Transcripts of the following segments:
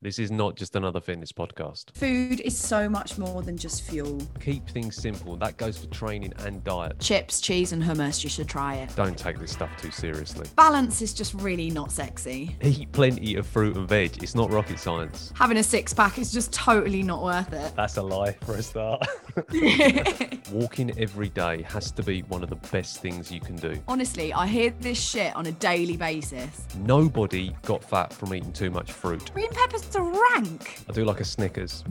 This is not just another fitness podcast. Food is so much more than just fuel. Keep things simple. That goes for training and diet. Chips, cheese, and hummus, you should try it. Don't take this stuff too seriously. Balance is just really not sexy. Eat plenty of fruit and veg. It's not rocket science. Having a six pack is just totally not worth it. That's a lie for a start. Walking every day has to be one of the best things you can do. Honestly, I hear this shit on a daily basis. Nobody got fat from eating too much fruit. Green peppers are rank. I do like a Snickers.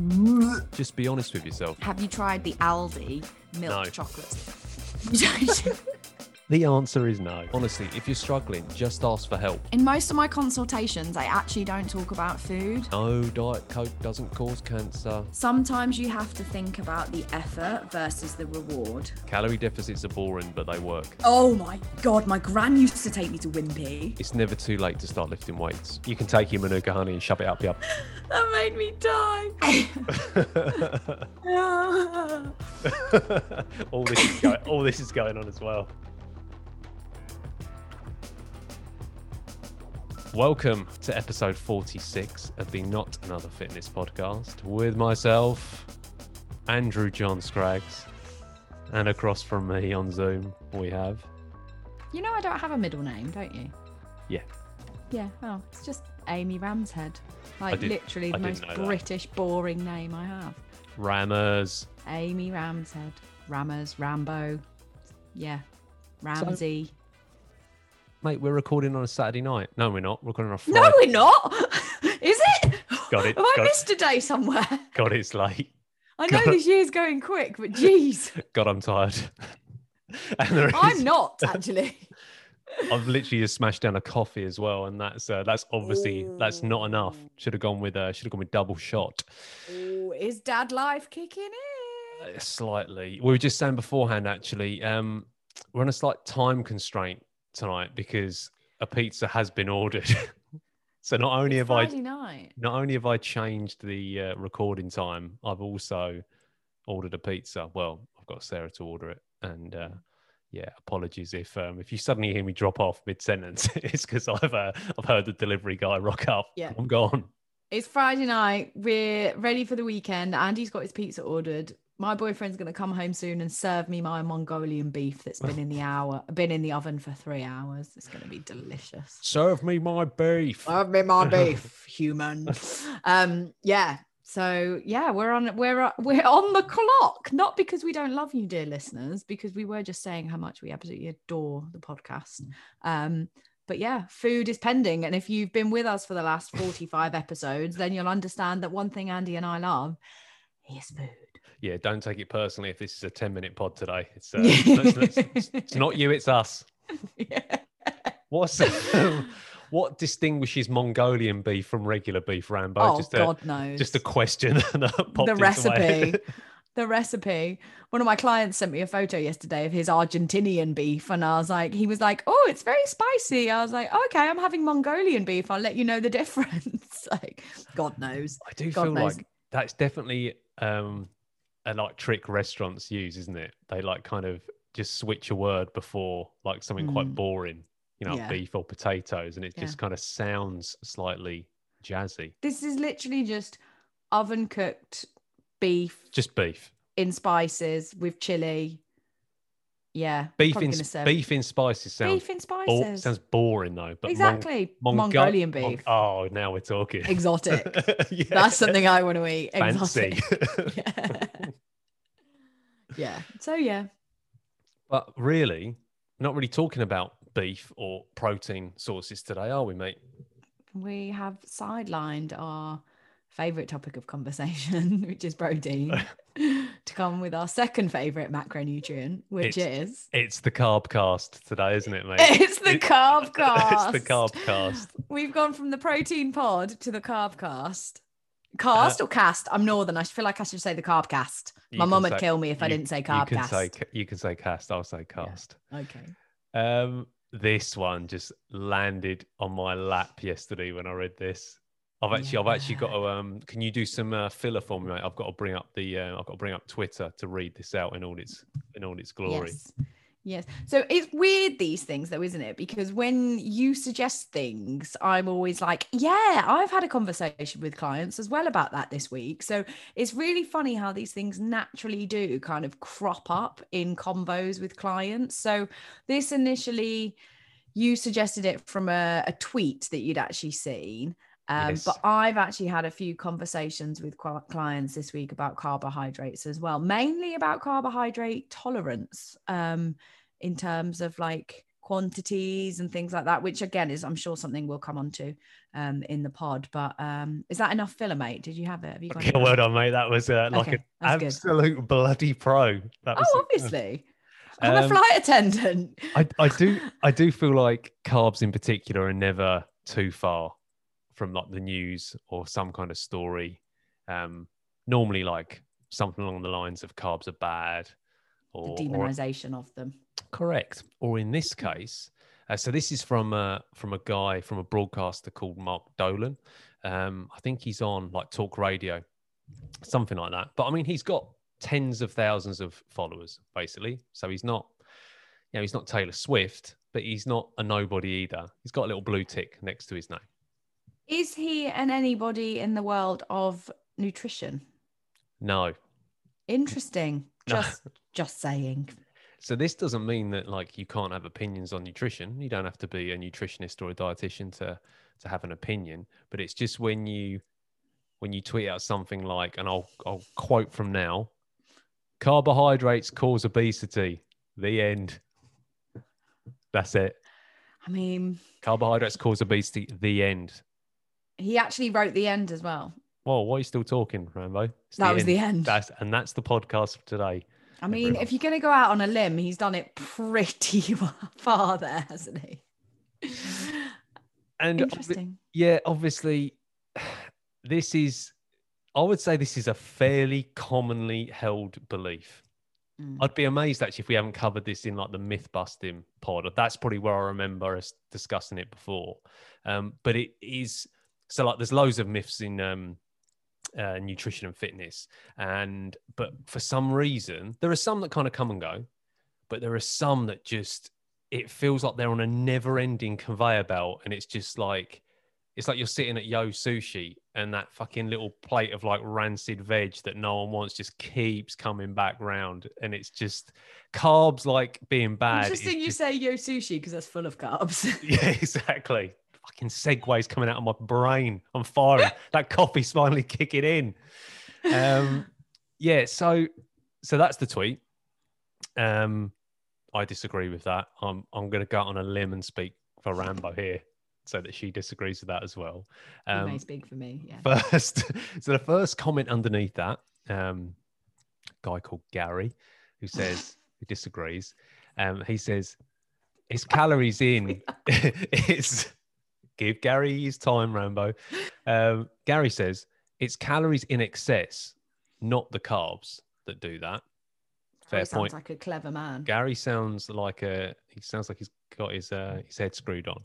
Just be honest with yourself. Have you tried the Aldi milk No. chocolates? The answer is no. Honestly, if you're struggling, just ask for help. In most of my consultations, I actually don't talk about food. No, Diet Coke doesn't cause cancer. Sometimes you have to think about the effort versus the reward. Calorie deficits are boring, but they work. Oh my god, my gran used to take me to Wimpy. It's never too late to start lifting weights. You can take your Manuka honey and shove it up your. That made me die. all this is going. All this is going on as well. Welcome to episode 46 of the Not Another Fitness podcast with myself, Andrew John Scraggs, and across from me on Zoom we have. you know I don't have a middle name, don't you? Yeah, Yeah, oh, it's just Amy Ramshead. Like did- literally the most know that. British boring name I have. Rammers. Amy Ramshead. Rammers, Rambo. Yeah. Ramsey. Mate, we're recording on a Saturday night. No, we're not. We're recording on a Friday. no, we're not. Is it? Got it, Have I got it. missed a day somewhere? God, it's late. I know God. this year's going quick, but geez, God, I'm tired. and there is, I'm not actually. I've literally just smashed down a coffee as well, and that's uh, that's obviously that's not enough. Should have gone with uh, should have gone with double shot. Ooh, is dad life kicking in? Uh, slightly. We were just saying beforehand, actually, um, we're on a slight time constraint tonight because a pizza has been ordered. so not only have I night. not only have I changed the uh, recording time, I've also ordered a pizza. Well, I've got Sarah to order it, and uh, yeah, apologies if um, if you suddenly hear me drop off mid sentence. it's because I've uh, I've heard the delivery guy rock up. Yeah. I'm gone. It's Friday night. We're ready for the weekend. Andy's got his pizza ordered. My boyfriend's going to come home soon and serve me my Mongolian beef that's been in the hour, been in the oven for three hours. It's going to be delicious. Serve me my beef. Serve me my beef, human. Um, yeah. So yeah, we're on we're uh, we're on the clock. Not because we don't love you, dear listeners, because we were just saying how much we absolutely adore the podcast. Um, but yeah, food is pending, and if you've been with us for the last forty-five episodes, then you'll understand that one thing Andy and I love is food. Yeah, don't take it personally if this is a 10 minute pod today. It's, uh, it's, it's- it's not you, it's us. yeah. What's what distinguishes Mongolian beef from regular beef, Rambo? Oh just a, God knows. just a question the recipe the recipe one of my clients sent me a photo yesterday of his argentinian beef and i was like he was like oh it's very spicy i was like okay i'm having mongolian beef i'll let you know the difference like god knows I do God feel knows. like that's definitely um a like trick restaurants use, isn't it? They like kind of just switch a word before like something quite Mm. boring, you know, Yeah. beef or potatoes, and it Yeah. just kind of sounds slightly jazzy. this is literally just oven cooked beef Just beef. in spices with chili yeah Beef in beef in spices sounds beef in bo- sounds boring though. But exactly Mongo- mongolian Mong- beef oh, now we're talking. exotic Yeah. that's something i want to eat fancy. exotic yeah. yeah. So yeah. But really, not really talking about beef or protein sources today, are we, mate? We have sidelined our favorite topic of conversation, which is protein, to come with our second favorite macronutrient, which is It's the carb cast today, isn't it, mate? it's the carb cast. it's the carb cast. We've gone from the protein pod to the carb cast. Cast or cast? I'm northern. I feel like I should say the carb cast. My mum would say- kill me if I didn't say You carb can cast. say you can say cast. I'll say cast. Okay. Um, this one just landed on my lap yesterday when I read this. I've actually, I've actually got Yeah. to. Um, can you do some uh, filler for me, mate? I've got to bring up the. Uh, I've got to bring up Twitter to read this out in all its in all its glory. Yes. Yes. So it's weird, these things, though, isn't it? Because when you suggest things, I'm always like, yeah, I've had a conversation with clients as well about that this week. So it's really funny how these things naturally do kind of crop up in combos with clients. So this initially, you suggested it from a, a tweet that you'd actually seen. Um, Yes. But I've actually had a few conversations with clients this week about carbohydrates as well, mainly about carbohydrate tolerance um, in terms of like quantities and things like that, which again is, I'm sure, something we'll come on to um, in the pod. But um, is that enough filler, mate? Did you have it? Have you got Okay, it? well done, mate. That was uh, like Okay, an that's good. absolute bloody pro. That was Oh, obviously. I'm a Um, flight attendant. I, I do I do feel like carbs in particular are never too far from like the news or some kind of story. Um, normally like something along the lines of carbs are bad The or, or demonization of them. correct. Or in this case, uh, so this is from uh, from a guy from a broadcaster called Mark Dolan. Um, I think he's on like talk radio, something like that. But I mean, he's got tens of thousands of followers basically. So he's not, you know, he's not Taylor Swift, but he's not a nobody either. He's got a little blue tick next to his name. Is he an anybody in the world of nutrition? No. Interesting. No. Just just saying. So this doesn't mean that like you can't have opinions on nutrition. You don't have to be a nutritionist or a dietitian to to have an opinion. But it's just when you when you tweet out something like, and I'll I'll quote from now: carbohydrates cause obesity. The end. That's it. I mean, Carbohydrates cause obesity. The end. He actually wrote the end as well. Well, why are you still talking, Rambo? It's That was the end. That's and that's the podcast for today. I mean, everyone. if you're going to go out on a limb, he's done it pretty far there, hasn't he? And Interesting. yeah, obviously, this is, I would say, this is a fairly commonly held belief. Mm. I'd be amazed actually if we haven't covered this in like the myth busting pod. That's probably where I remember us discussing it before. Um, but it is so like there's loads of myths in um, uh, nutrition and fitness, and but for some reason there are some that kind of come and go, but there are some that just it feels like they're on a never-ending conveyor belt, and it's just like it's like you're sitting at Yo Sushi and that fucking little plate of like rancid veg that no one wants just keeps coming back round. And it's just carbs like being bad. Interesting you just- say yo sushi because that's full of carbs. Yeah, exactly. Fucking segues coming out of my brain. I'm firing. that coffee's finally kicking in. Um, yeah, so so that's the tweet. Um, I disagree with that. I'm I'm going to go on a limb and speak for Rambo here, so that she disagrees with that as well. you Um, may speak for me. Yeah. first so the first comment underneath that um guy called gary who says who disagrees um he says it's calories in it's give gary his time rambo um gary says it's calories in excess not the carbs that do that fair Probably sounds like a clever man. Gary sounds like a he sounds like he's got his uh, his head screwed on.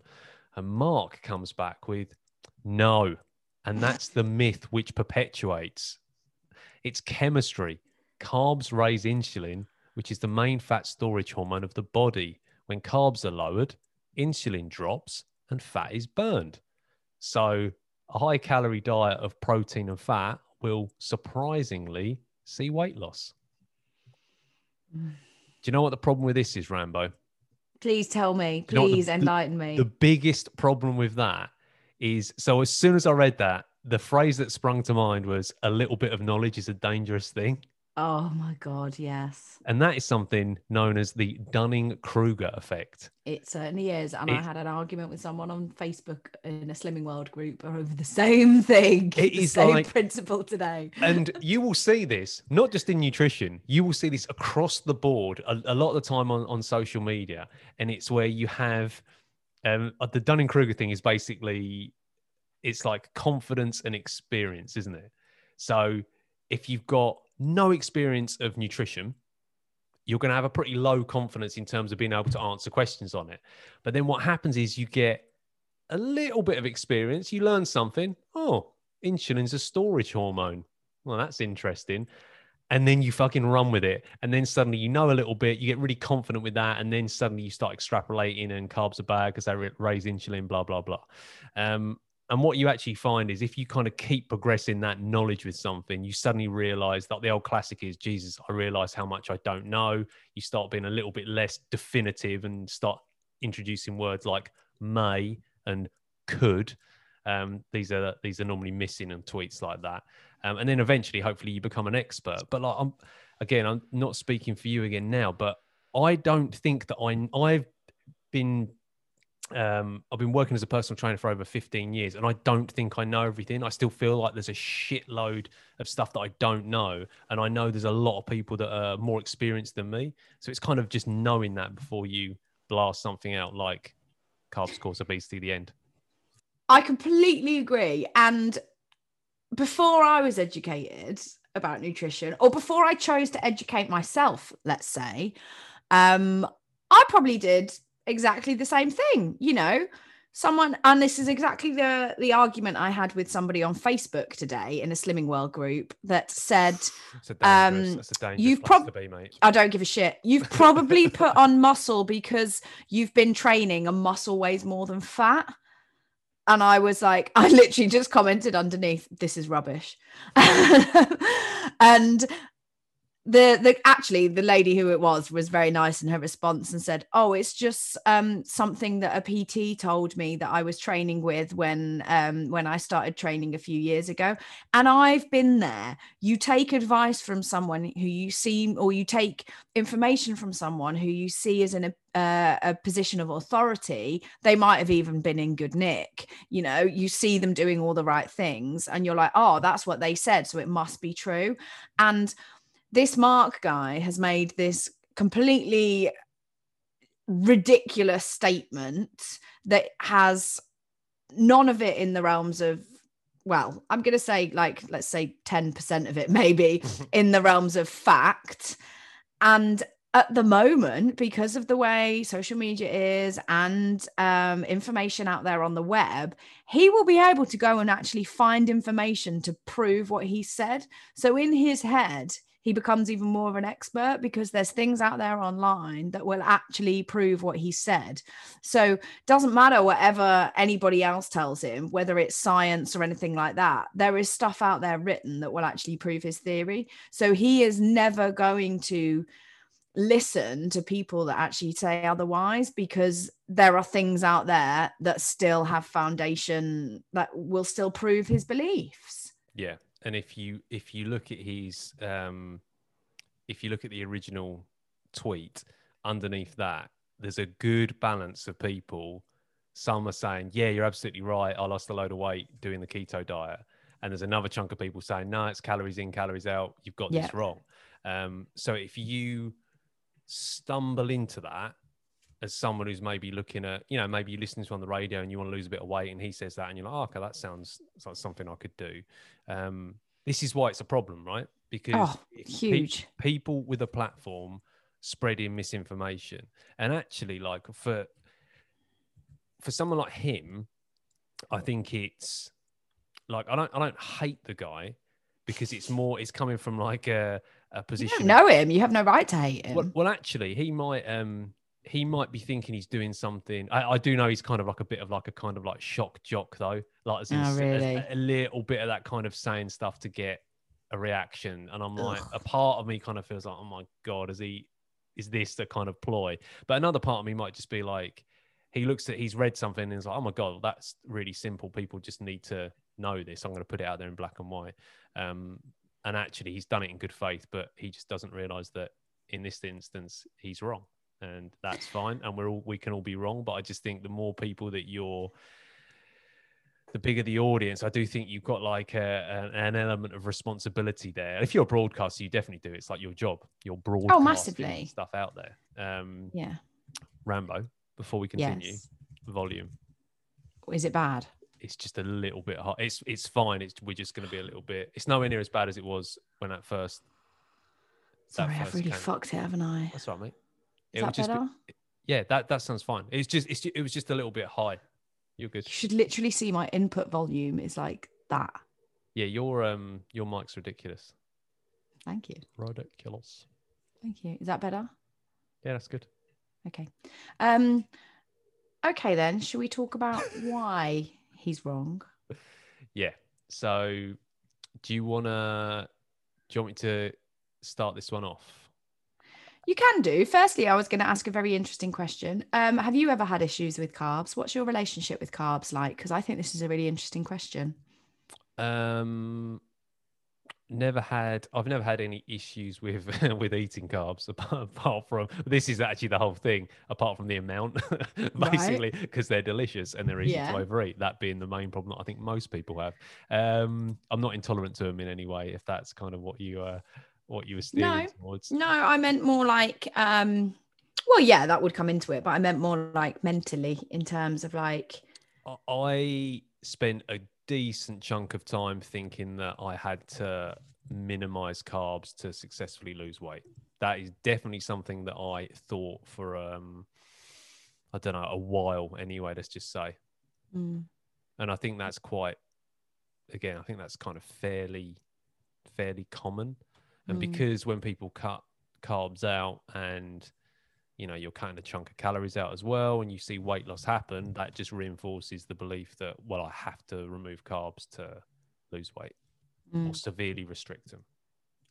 And Mark comes back with no. And that's the myth which perpetuates. It's chemistry. Carbs raise insulin, which is the main fat storage hormone of the body. When carbs are lowered, insulin drops and fat is burned. So, a high calorie diet of protein and fat will surprisingly see weight loss. Mm. Do you know what the problem with this is, Rambo? Please tell me. Do you know the- Please the- enlighten me. The biggest problem with that is so as soon as I read that, the phrase that sprung to mind was a little bit of knowledge is a dangerous thing. Oh my God. Yes. And that is something known as the Dunning Kruger effect. It certainly is. And I had an argument with someone on Facebook in a Slimming World group over the same thing. It the is same like- principle today. And you will see this, not just in nutrition, you will see this across the board a, a lot of the time on, on social media. And it's where you have um, uh, the Dunning Kruger thing is basically it's like confidence and experience, isn't it? So if you've got no experience of nutrition, you're going to have a pretty low confidence in terms of being able to answer questions on it. But then what happens is you get a little bit of experience, you learn something. Oh, insulin's a storage hormone. Well, that's interesting. and then you fucking run with it and then suddenly you know a little bit you get really confident with that and then suddenly you start extrapolating and carbs are bad because they raise insulin blah blah blah um, and what you actually find is if you kind of keep progressing that knowledge with something you suddenly realize that the old classic is jesus i realize how much i don't know. You start being a little bit less definitive and start introducing words like may and could. Um, these are these are normally missing in tweets like that. Um, and then eventually hopefully you become an expert. But like i'm again i'm not speaking for you again now but i don't think that i i've been um, I've been working as a personal trainer for over 15 years, and I don't think I know everything. I still feel like there's a shitload of stuff that I don't know, and I know there's a lot of people that are more experienced than me. So it's kind of just knowing that before you blast something out like carbs cause obesity. The end. I completely agree, and before I was educated about nutrition, or before I chose to educate myself, let's say, um, I probably did exactly the same thing, you know. Someone, and this is exactly the the argument I had with somebody on Facebook today in a Slimming World group that said, um, "You've probably, I don't give a shit. You've probably put on muscle because you've been training, and muscle weighs more than fat." and I was like, I literally just commented underneath, this is rubbish. and the the actually the lady who it was was very nice in her response and said oh it's just um something that a pt told me that i was training with when um when i started training a few years ago and i've been there you take advice from someone who you see or you take information from someone who you see as in a uh, a position of authority, they might have even been in good nick. You know, you see them doing all the right things, and you're like, oh, that's what they said. So it must be true. And this Mark guy has made this completely ridiculous statement that has none of it in the realms of well i'm going to say like let's say 10% of it maybe in the realms of fact. And at the moment because of the way social media is and um, information out there on the web he will be able to go and actually find information to prove what he said. So in his head he becomes even more of an expert because there's things out there online that will actually prove what he said. So doesn't matter whatever anybody else tells him, whether it's science or anything like that. There is stuff out there written that will actually prove his theory. So he is never going to listen to people that actually say otherwise because there are things out there that still have foundation that will still prove his beliefs. Yeah, and if you if you look at his um, if you look at the original tweet underneath that, there's a good balance of people. Some are saying, "Yeah, you're absolutely right. I lost a load of weight doing the keto diet," and there's another chunk of people saying, "No, it's calories in, calories out. You've got yeah. this wrong." Um, so if you stumble into that as someone who's maybe looking at, you know, maybe you listen to on the radio and you want to lose a bit of weight, and he says that, and you're like, oh, okay, that sounds like something I could do. Um, this is why it's a problem, right? Because oh, huge pe- people with a platform spreading misinformation, and actually, like for for someone like him, I think it's like I don't I don't hate the guy because it's more it's coming from like a a position. You know him. You have no right to hate him. Well, well, actually, he might um he might be thinking he's doing something. I, I, do know he's kind of like a bit of like a kind of like shock jock though, like in, oh, really? as a little bit of that kind of saying stuff to get a reaction. And I'm like, Ugh. a part of me kind of feels like, oh my god, is he? Is this the kind of ploy? But another part of me might just be like, he looks at, he's read something and he's like, oh my god, that's really simple. People just need to know this. I'm going to put it out there in black and white. Um, and actually, he's done it in good faith, but he just doesn't realize that in this instance, he's wrong and that's fine. And we're all we can all be wrong, but I just think the more people that you're the bigger the audience, I do think you've got like a, an element of responsibility there. If you're a broadcaster, you definitely do. It's like your job. You're broadcasting oh, massively. stuff out there. Um, yeah. Rambo. Before we continue, yes. volume. Is it bad? It's just a little bit hot. It's it's fine. It's we're just going to be a little bit. It's nowhere near as bad as it was when at first. Sorry, I've really came. fucked it, haven't I? That's right, mate. Is it that just better? Be, yeah, that that sounds fine. It's just it's it was just a little bit high. You're good. You should literally see my input volume is like that. Yeah, your um your mic's ridiculous. Thank you. Ridiculous. Thank you. Is that better? Yeah, that's good. Okay. Um okay then, should we talk about why he's wrong? Yeah. So, do you wanna? Do you want me to start this one off? You can do. Firstly, I was going to ask a very interesting question. Um, have you ever had issues with carbs? What's your relationship with carbs like? Because I think this is a really interesting question. Um, never had. I've never had any issues with with eating carbs apart, apart from this is actually the whole thing. Apart from the amount, basically, because they're delicious and they're easy Yeah. to overeat. That being the main problem that I think most people have. Um, I'm not intolerant to them in any way. If that's kind of what you uh, what you were steering No. towards. No, I meant more like, um, well, yeah, that would come into it, but I meant more like mentally in terms of like, I- spent a decent chunk of time thinking that I had to minimize carbs to successfully lose weight. That is definitely something that I thought for um I don't know, a while anyway, let's just say. mm, And I think that's quite again, I think that's kind of fairly fairly common. And Mm. because when people cut carbs out and you know you're cutting a chunk of calories out as well and you see weight loss happen that just reinforces the belief that well i have to remove carbs to lose weight or mm, severely restrict them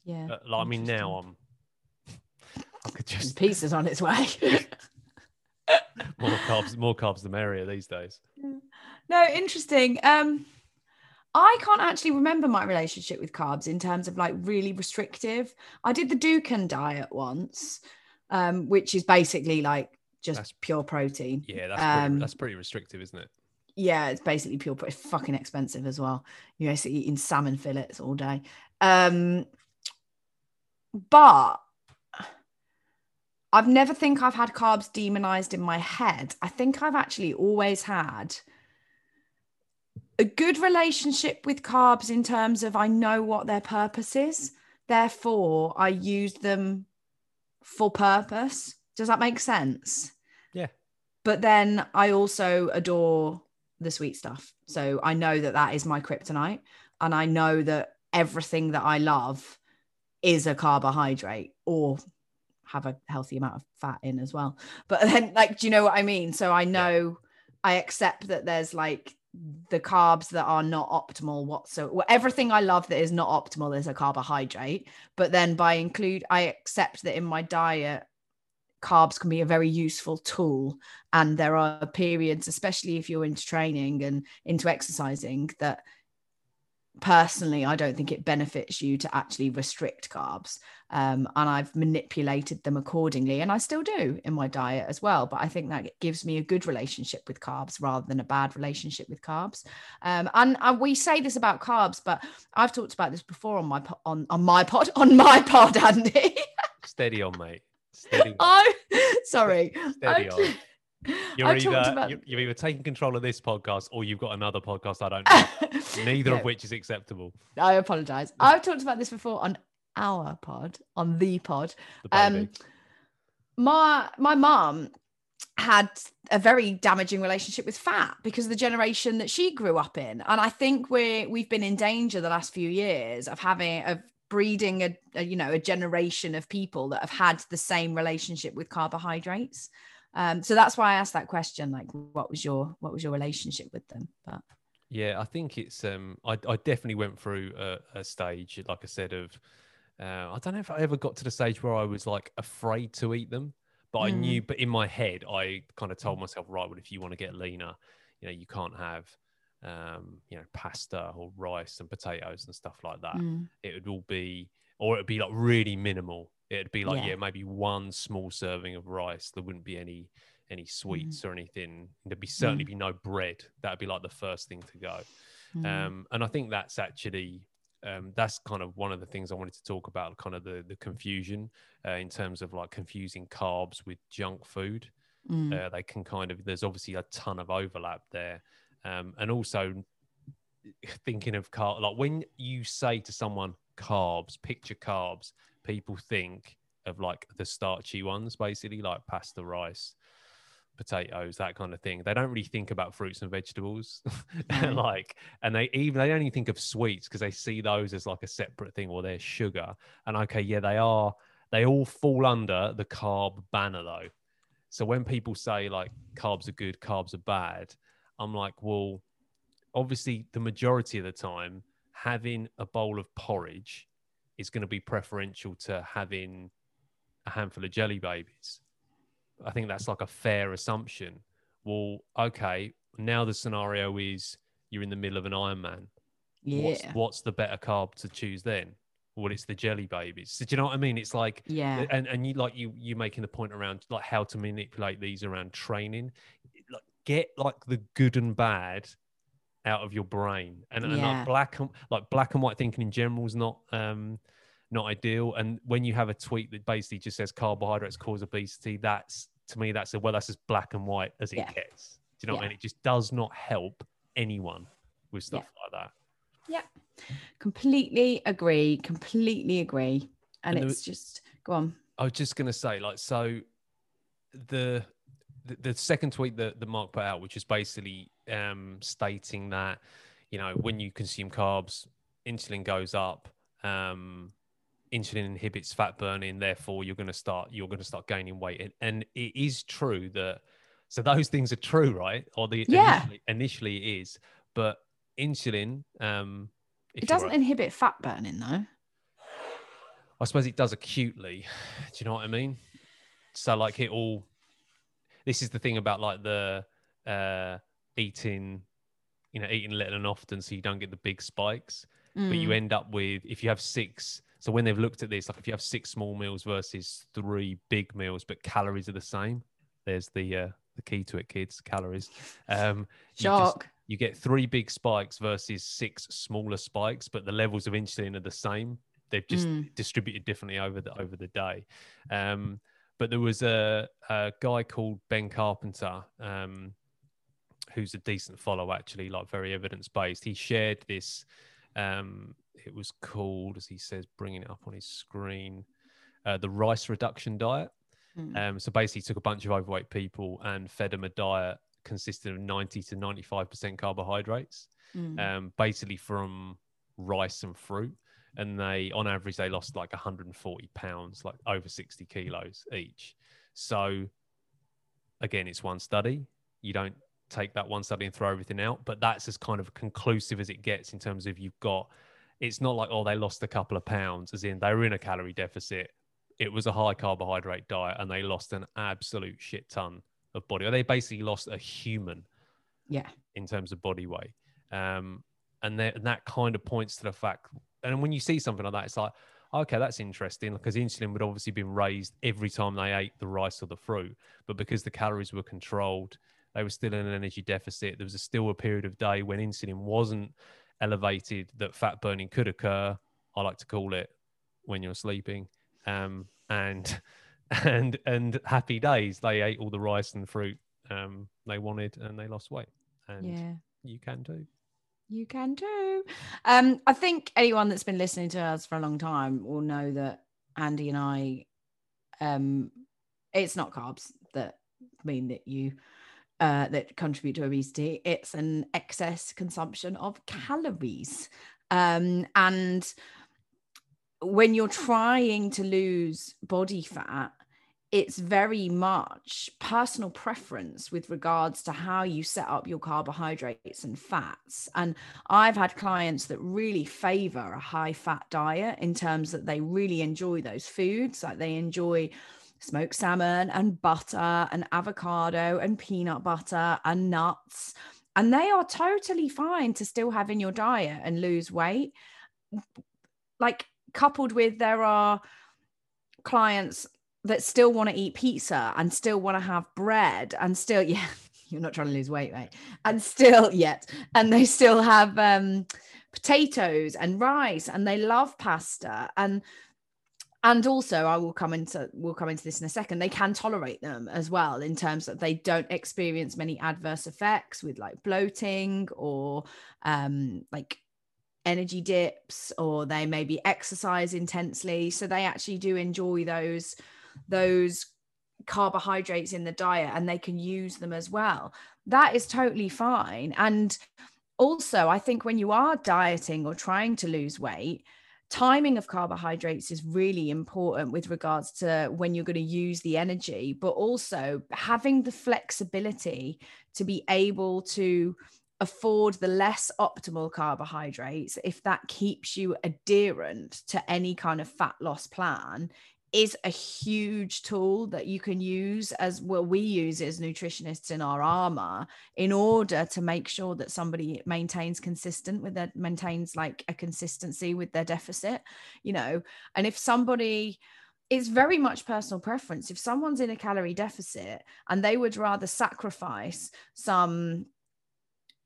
yeah. Uh, like, i mean now i'm i could just pieces on its way. more carbs more carbs the merrier these days no, interesting. Um, I can't actually remember my relationship with carbs in terms of like really restrictive. I did the Dukan diet once, um, which is basically like just That's- pure protein. yeah that's Um, pretty, that's pretty restrictive isn't it yeah, it's basically pure. It's fucking expensive as well. You're basically eating salmon fillets all day. Um, but I've never think I've had carbs demonized in my head. I think I've actually always had a good relationship with carbs in terms of I know what their purpose is. Therefore, I use them for purpose. Does that make sense? Yeah. But then I also adore the sweet stuff. So I know that that is my kryptonite. And I know that everything that I love is a carbohydrate or have a healthy amount of fat in as well. But then, like, do you know what I mean? So I know I accept that there's like the carbs that are not optimal whatsoever. Well, everything I love that is not optimal is a carbohydrate. But then by include, I accept that in my diet, carbs can be a very useful tool. And there are periods, especially if you're into training and into exercising, that personally I don't think it benefits you to actually restrict carbs. Um, and I've manipulated them accordingly, and I still do in my diet as well. But I think that gives me a good relationship with carbs rather than a bad relationship with carbs. Um, and, and we say this about carbs, but I've talked about this before on my po- on on my pod on my pod, Andy. steady on mate steady on. I sorry. steady on you're either about- you're, you're either taking control of this podcast or you've got another podcast i don't know neither No. of which is acceptable I apologize. I've talked about this before on our pod, on the pod. the. Um, my my mum had a very damaging relationship with fat because of the generation that she grew up in, and I think we're we've been in danger the last few years of having of breeding a, a you know a generation of people that have had the same relationship with carbohydrates. Um, so that's why I asked that question, like, what was your what was your relationship with them? But Yeah, I think it's. Um, I, I definitely went through a, a stage, like I said, of. Uh, I don't know if I ever got to the stage where I was like afraid to eat them, but I Mm. knew. But in my head, I kind of told myself, right, well, if you want to get leaner, you know, you can't have, um, you know, pasta or rice and potatoes and stuff like that. mm, It would all be, or it'd be like really minimal. It'd be like, Yeah. yeah, maybe one small serving of rice. There wouldn't be any any sweets or anything. There'd be certainly be no bread. That'd be like the first thing to go. mm, Um, and I think that's actually um, that's kind of one of the things I wanted to talk about, kind of the the confusion uh, in terms of like confusing carbs with junk food. mm, Uh, they can kind of there's obviously a ton of overlap there, um, and also thinking of carb like when you say to someone carbs, picture carbs, people think of like the starchy ones, basically like pasta, rice, potatoes, that kind of thing. They don't really think about fruits and vegetables, No. like, and they even they only think of sweets because they see those as like a separate thing or they're sugar. And okay, yeah, they are. They all fall under the carb banner though. So when people say like carbs are good, carbs are bad, I'm like, well, obviously the majority of the time, having a bowl of porridge is going to be preferential to having a handful of jelly babies. I think that's like a fair assumption. Well, okay, now the scenario is you're in the middle of an Ironman. Yeah. What's, what's the better carb to choose then? Well, it's the jelly babies. So do you know what I mean? It's like yeah. and and you like you you making the point around like how to manipulate these around training like get like the good and bad out of your brain and, and like black and like black and white thinking in general is not um not ideal and when you have a tweet that basically just says carbohydrates cause obesity that's to me that's a well that's as black and white as it Yeah. gets do you know what i mean it just does not help anyone with stuff like that Yeah. completely agree. Completely agree. And, And it's just go on. I was just gonna say, like, so the the, the second tweet that, that Mark put out, which is basically um, stating that you know when you consume carbs, insulin goes up. Um, insulin inhibits fat burning, therefore you're gonna start you're gonna start gaining weight, and, and it is true that. So those things are true, right? Or the Yeah. initially, initially it is, but insulin. Um, It doesn't inhibit fat burning though. I suppose it does acutely. Do you know what I mean? So like it all. This is the thing about like the uh, eating, you know, eating little and often, so you don't get the big spikes. But you Mm. end up with if you have six. So when they've looked at this, like if you have six small meals versus three big meals, but calories are the same. There's the uh, the key to it, kids. Calories. Um, you Shock. you get three big spikes versus six smaller spikes, but the levels of insulin are the same. They've just Mm. distributed differently over the over the day. Um, but there was a, a guy called Ben Carpenter, um, who's a decent follow actually, like very evidence based. He shared this. Um, it was called, as he says, bringing it up on his screen, uh, the rice reduction diet. Mm. Um, so basically, he took a bunch of overweight people and fed them a diet consisting of 90 to 95% carbohydrates, Mm. um, basically from rice and fruit. And they, on average, they lost like 140 pounds, like over 60 kilos each. So, again, it's one study. You don't take that one study and throw everything out, but that's as kind of conclusive as it gets in terms of you've got. It's not like oh they lost a couple of pounds, as in they were in a calorie deficit. It was a high carbohydrate diet, and they lost an absolute shit ton of body. They basically lost a human yeah. in terms of body weight. Um, and, and that kind of points to the fact. And when you see something like that, it's like, okay, that's interesting because insulin would obviously been raised every time they ate the rice or the fruit, but because the calories were controlled, they were still in an energy deficit. There was a, still a period of day when insulin wasn't elevated that fat burning could occur. I like to call it when you're sleeping. Um, and and and happy days. They ate all the rice and fruit um, they wanted, and they lost weight. And Yeah. you can too. You can too. Um, I think anyone that's been listening to us for a long time will know that Andy and I, um, it's not carbs that mean that you uh, that contribute to obesity. It's an excess consumption of calories, um, and when you're trying to lose body fat, it's very much personal preference with regards to how you set up your carbohydrates and fats. And I've had clients that really favor a high fat diet in terms that they really enjoy those foods, like they enjoy smoked salmon and butter and avocado and peanut butter and nuts. And they are totally fine to still have in your diet and lose weight. Like, coupled with there are clients that still want to eat pizza and still want to have bread and still yeah you're not trying to lose weight right and still yet and they still have um potatoes and rice and they love pasta and and also i will come into we'll come into this in a second they can tolerate them as well in terms that they don't experience many adverse effects with like bloating or um like energy dips or they maybe exercise intensely. So they actually do enjoy those those carbohydrates in the diet and they can use them as well. That is totally fine. And also, I think when you are dieting or trying to lose weight, timing of carbohydrates is really important with regards to when you're going to use the energy, but also having the flexibility to be able to afford the less optimal carbohydrates if that keeps you adherent to any kind of fat loss plan is a huge tool that you can use as well we use as nutritionists in our armor in order to make sure that somebody maintains consistent with their maintains like a consistency with their deficit you know? And if somebody it's very much personal preference. If someone's in a calorie deficit and they would rather sacrifice some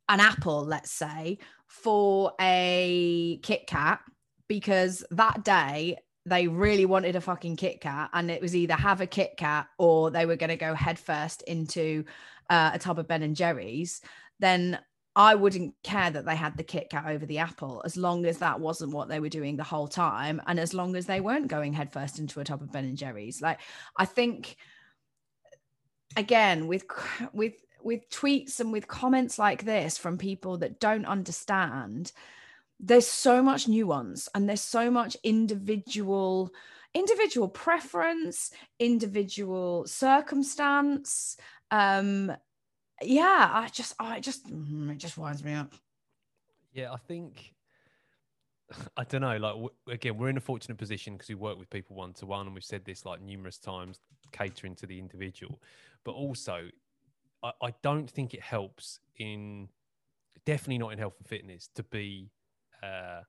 an apple let's say for a kit kat because that day they really wanted a fucking Kit Kat, and it was either have a Kit Kat or they were going to go headfirst into uh, a tub of Ben and Jerry's, then I wouldn't care that they had the Kit Kat over the apple as long as that wasn't what they were doing the whole time, and as long as they weren't going headfirst into a tub of Ben and Jerry's. Like I think, again, with with with tweets and with comments like this from people that don't understand there's so much nuance and there's so much individual individual preference individual circumstance. Um yeah i just i just mm, it just winds me up. Yeah i think i don't know like w- again we're in a fortunate position because we work with people one to one and we've said this like numerous times catering to the individual. But also I, I don't think it helps in definitely not in health and fitness to be uh,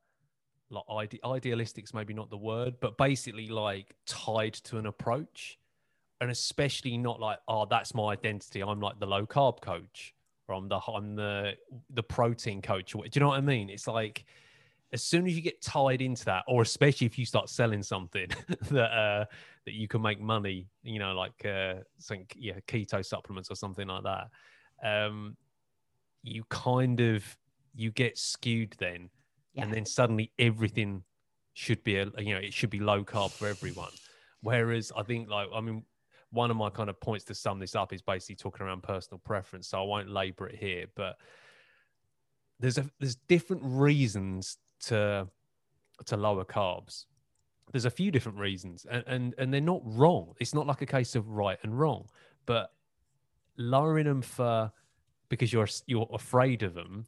like ide- idealistic's maybe not the word, but basically like tied to an approach, and especially not like oh that's my identity. I'm like the low carb coach, or I'm the I'm the the protein coach. Do you know what I mean? It's like as soon as you get tied into that, or especially if you start selling something that uh, that you can make money, you know, like uh, think yeah keto supplements or something like that, um, you kind of you get skewed then yeah. and then suddenly everything should be a you know it should be low carb for everyone. Whereas i think like i mean one of my kind of points to sum this up is basically talking around personal preference so i won't labor it here but there's a there's different reasons to to lower carbs. There's a few different reasons and, and and they're not wrong. It's not like a case of right and wrong but lowering them for because you're you're afraid of them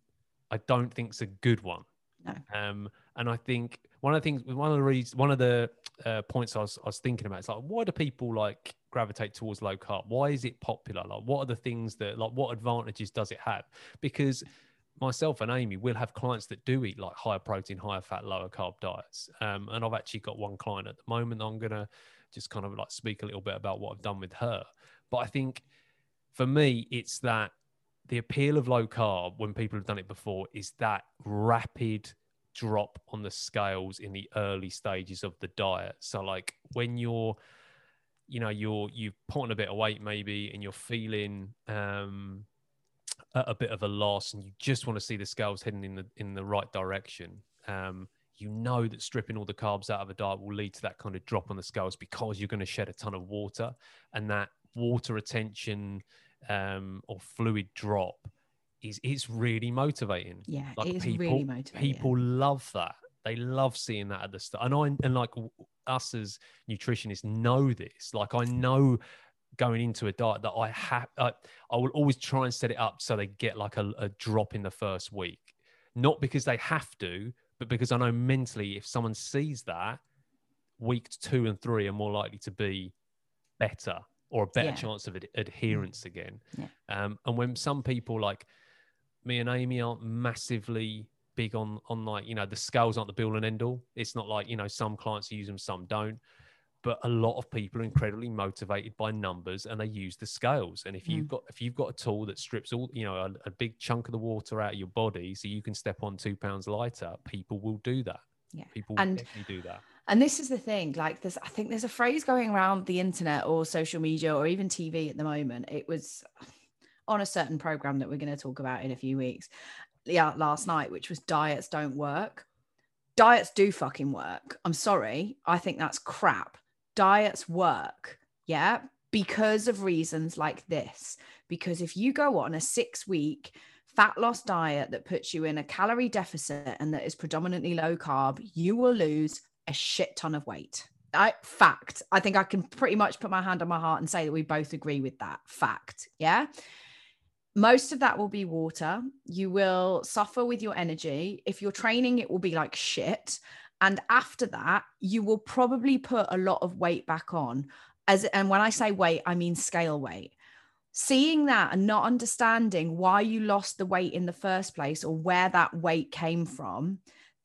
i don't think it's a good one no. Um, and I think one of the things, one of the reasons, one of the uh, points I was, I was thinking about is like, why do people like gravitate towards low carb? Why is it popular? Like, what are the things that, like, what advantages does it have? Because myself and Amy will have clients that do eat like higher protein, higher fat, lower carb diets. Um, and I've actually got one client at the moment. I'm gonna just kind of like speak a little bit about what I've done with her. But I think for me, it's that the appeal of low carb when people have done it before is that rapid drop on the scales in the early stages of the diet. So like when you're you know you're you've put on a bit of weight maybe and you're feeling um a, bit of a loss and you just want to see the scales heading in the in the right direction um you know that stripping all the carbs out of a diet will lead to that kind of drop on the scales because you're going to shed a ton of water and that water retention um, or fluid drop is it's really motivating. Yeah, like it is people, really motivating. People love that. They love seeing that at the start. And I and like us as nutritionists know this. Like I know going into a diet that I have, I, I will always try and set it up so they get like a, a drop in the first week, not because they have to, but because I know mentally if someone sees that, week two and three are more likely to be better or a better yeah. chance of ad- adherence again. Yeah. Um, and when some people like me and Amy aren't massively big on on like you know the scales aren't the be all and end all. It's not like you know some clients use them, some don't. But a lot of people are incredibly motivated by numbers, and they use the scales. And if mm. you've got if you've got a tool that strips all you know a, a big chunk of the water out of your body, so you can step on two pounds lighter, people will do that. Yeah, people and, definitely do that and this is the thing like there's i think there's a phrase going around the internet or social media or even tv at the moment. It was on a certain program that we're going to talk about in a few weeks yeah last night which was diets don't work. Diets do fucking work. I'm sorry. I think that's crap. Diets work yeah because of reasons like this. Because if you go on a six week fat loss diet that puts you in a calorie deficit and that is predominantly low carb, you will lose a shit ton of weight. I, fact. I think I can pretty much put my hand on my heart and say that we both agree with that fact. Yeah. Most of that will be water. You will suffer with your energy. If you're training, it will be like shit. And after that, you will probably put a lot of weight back on. As and when I say weight, I mean scale weight. Seeing that and not understanding why you lost the weight in the first place or where that weight came from,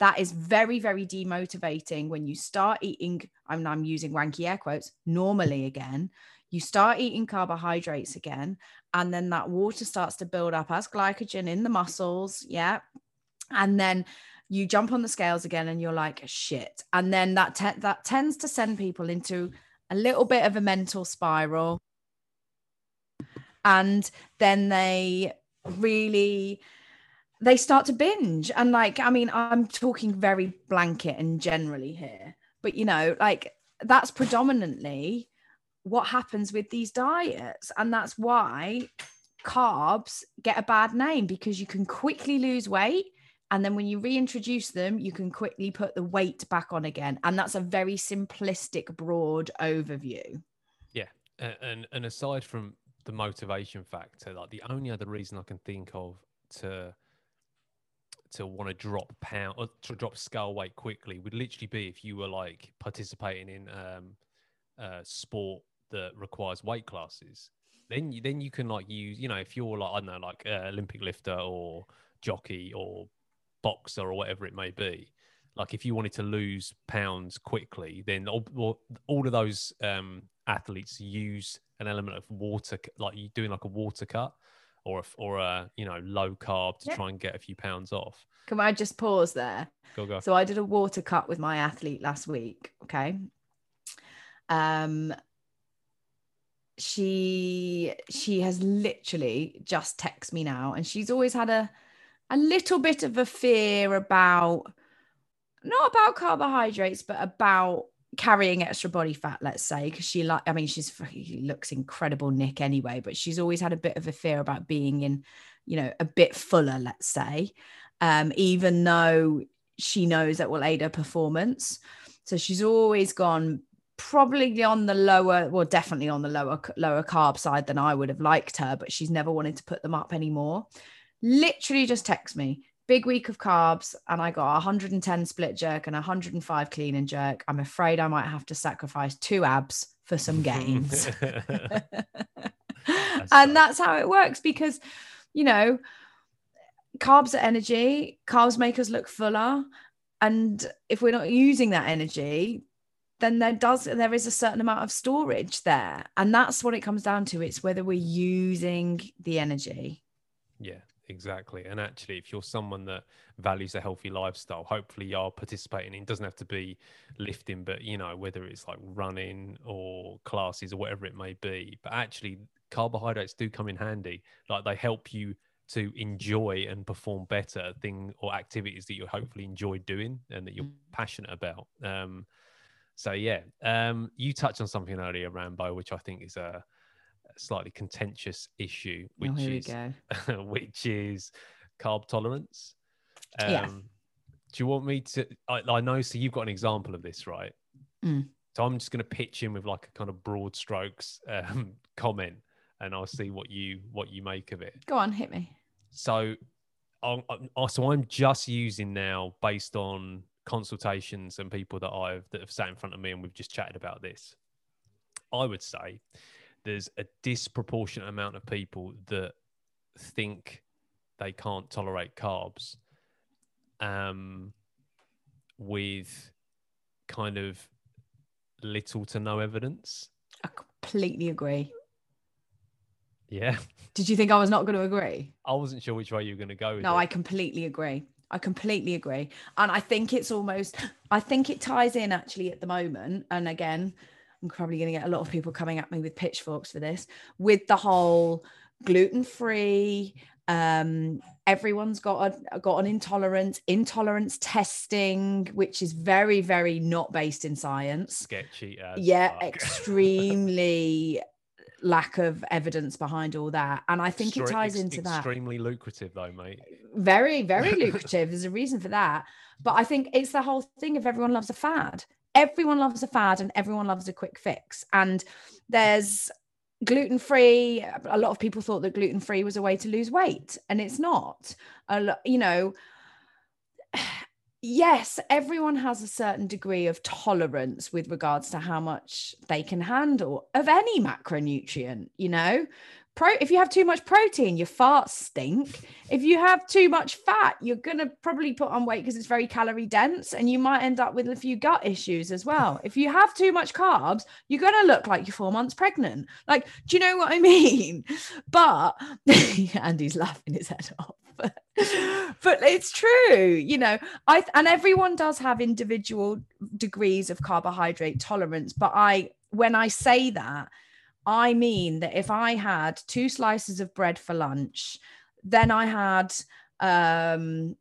that is very, very demotivating when you start eating. I'm, I'm using wanky air quotes normally again. You start eating carbohydrates again, and then that water starts to build up as glycogen in the muscles. Yeah. And then you jump on the scales again and you're like shit and then that te- that tends to send people into a little bit of a mental spiral and then they really they start to binge and like i mean i'm talking very blanket and generally here but you know like that's predominantly what happens with these diets and that's why carbs get a bad name because you can quickly lose weight and then when you reintroduce them, you can quickly put the weight back on again. And that's a very simplistic, broad overview. Yeah. And and aside from the motivation factor, like the only other reason I can think of to to want to drop pound or to drop scale weight quickly would literally be if you were like participating in um sport that requires weight classes. Then you then you can like use you know if you're like i don't know like uh, olympic lifter or jockey or boxer or whatever it may be like if you wanted to lose pounds quickly then all, all of those um, athletes use an element of water like you doing like a water cut or a, or a you know low carb to yeah. try and get a few pounds off. Can i just pause there? Go go. So i did a water cut with my athlete last week okay? Um she she has literally just texted me now and she's always had a a little bit of a fear about not about carbohydrates, but about carrying extra body fat, let's say, because she like, I mean, she's looks incredible, Nick, anyway, but she's always had a bit of a fear about being in, you know, a bit fuller, let's say, um, even though she knows that will aid her performance. So she's always gone probably on the lower, well, definitely on the lower lower carb side than I would have liked her, but she's never wanted to put them up anymore literally just text me big week of carbs and I got 110 split jerk and 105 clean and jerk. I'm afraid I might have to sacrifice two abs for some gains. that's and that's how it works because, you know, carbs are energy, carbs make us look fuller. And if we're not using that energy, then there does there is a certain amount of storage there. And that's what it comes down to. It's whether we're using the energy. Yeah, exactly. And actually, if you're someone that values a healthy lifestyle, hopefully you're participating It Doesn't have to be lifting, but you know whether it's like running or classes or whatever it may be. But actually, carbohydrates do come in handy. Like they help you to enjoy and perform better thing or activities that you hopefully enjoy doing and that you're mm. passionate about. Um, so yeah, um, you touched on something earlier, Rambo, which I think is a slightly contentious issue, oh, which oh, is which is carb tolerance. Um, yeah. Do you want me to? I, I, know. So you've got an example of this, right? Mm. So I'm just going to pitch in with like a kind of broad strokes um, comment, and I'll see what you what you make of it. Go on, hit me. So, I'm, so I'm just using now based on consultations and people that I've that have sat in front of me and we've just chatted about this. I would say there's a disproportionate amount of people that think they can't tolerate carbs um, with kind of little to no evidence. I completely agree. Yeah. Did you think I was not going to agree? I wasn't sure which way you were going to go. no, it. I completely agree. I completely agree. And I think it's almost, I think it ties in actually at the moment. And again, I'm probably going to get a lot of people coming at me with pitchforks for this, with the whole gluten free. Um, everyone's got a got an intolerance, intolerance testing, which is very, very not based in science. Sketchy. yeah, extremely lack of evidence behind all that. And I think it ties into that. Extremely lucrative, though, mate. Very, very lucrative. There's a reason for that. But I think it's the whole thing of everyone loves a fad. Everyone loves a fad and everyone loves a quick fix. And there's gluten free. A lot of people thought that gluten free was a way to lose weight, and it's not. A lo- you know, yes, everyone has a certain degree of tolerance with regards to how much they can handle of any macronutrient, you know. Pro, if you have too much protein, your farts stink. If you have too much fat, you're gonna probably put on weight because it's very calorie dense, and you might end up with a few gut issues as well. If you have too much carbs, you're gonna look like you're four months pregnant. Like, do you know what I mean? But Andy's laughing his head off. but it's true, you know. I and everyone does have individual degrees of carbohydrate tolerance, but I when I say that, I mean that if I had two slices of bread for lunch, then I had um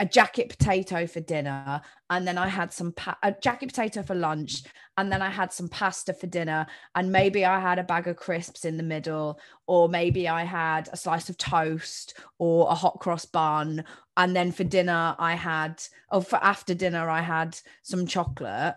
a jacket potato for dinner and then i had some pa- a jacket potato for lunch and then i had some pasta for dinner and maybe i had a bag of crisps in the middle or maybe i had a slice of toast or a hot cross bun and then for dinner i had or for after dinner i had some chocolate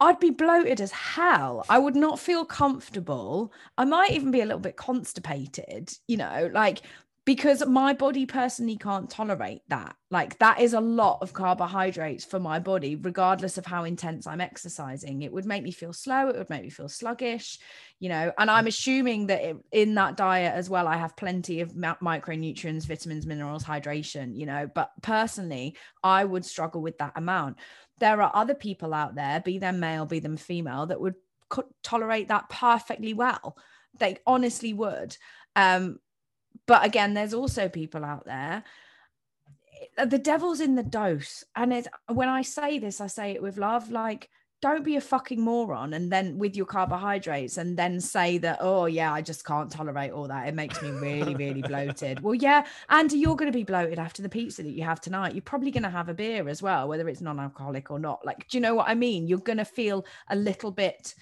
I'd be bloated as hell. I would not feel comfortable. I might even be a little bit constipated, you know, like because my body personally can't tolerate that. Like that is a lot of carbohydrates for my body, regardless of how intense I'm exercising. It would make me feel slow. It would make me feel sluggish, you know. And I'm assuming that it, in that diet as well, I have plenty of ma- micronutrients, vitamins, minerals, hydration, you know. But personally, I would struggle with that amount. There are other people out there, be them male, be them female, that would co- tolerate that perfectly well. They honestly would. Um, but again there's also people out there uh, the devil's in the dose and it's when i say this i say it with love like don't be a fucking moron and then with your carbohydrates and then say that oh yeah i just can't tolerate all that. It makes me really really bloated. Well yeah and you're going to be bloated after the pizza that you have tonight. You're probably going to have a beer as well whether it's non-alcoholic or not. Like do you know what i mean? You're going to feel a little bit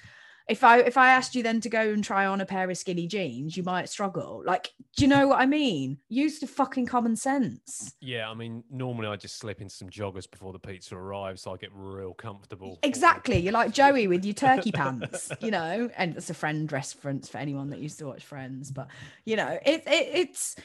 if I if I asked you then to go and try on a pair of skinny jeans, you might struggle. Like, do you know what I mean? Use the fucking common sense. Yeah, I mean, normally I just slip into some joggers before the pizza arrives, so I get real comfortable. Exactly. You're like Joey with your turkey pants, you know, and it's a friend reference for anyone that used to watch Friends. But you know, it, it it's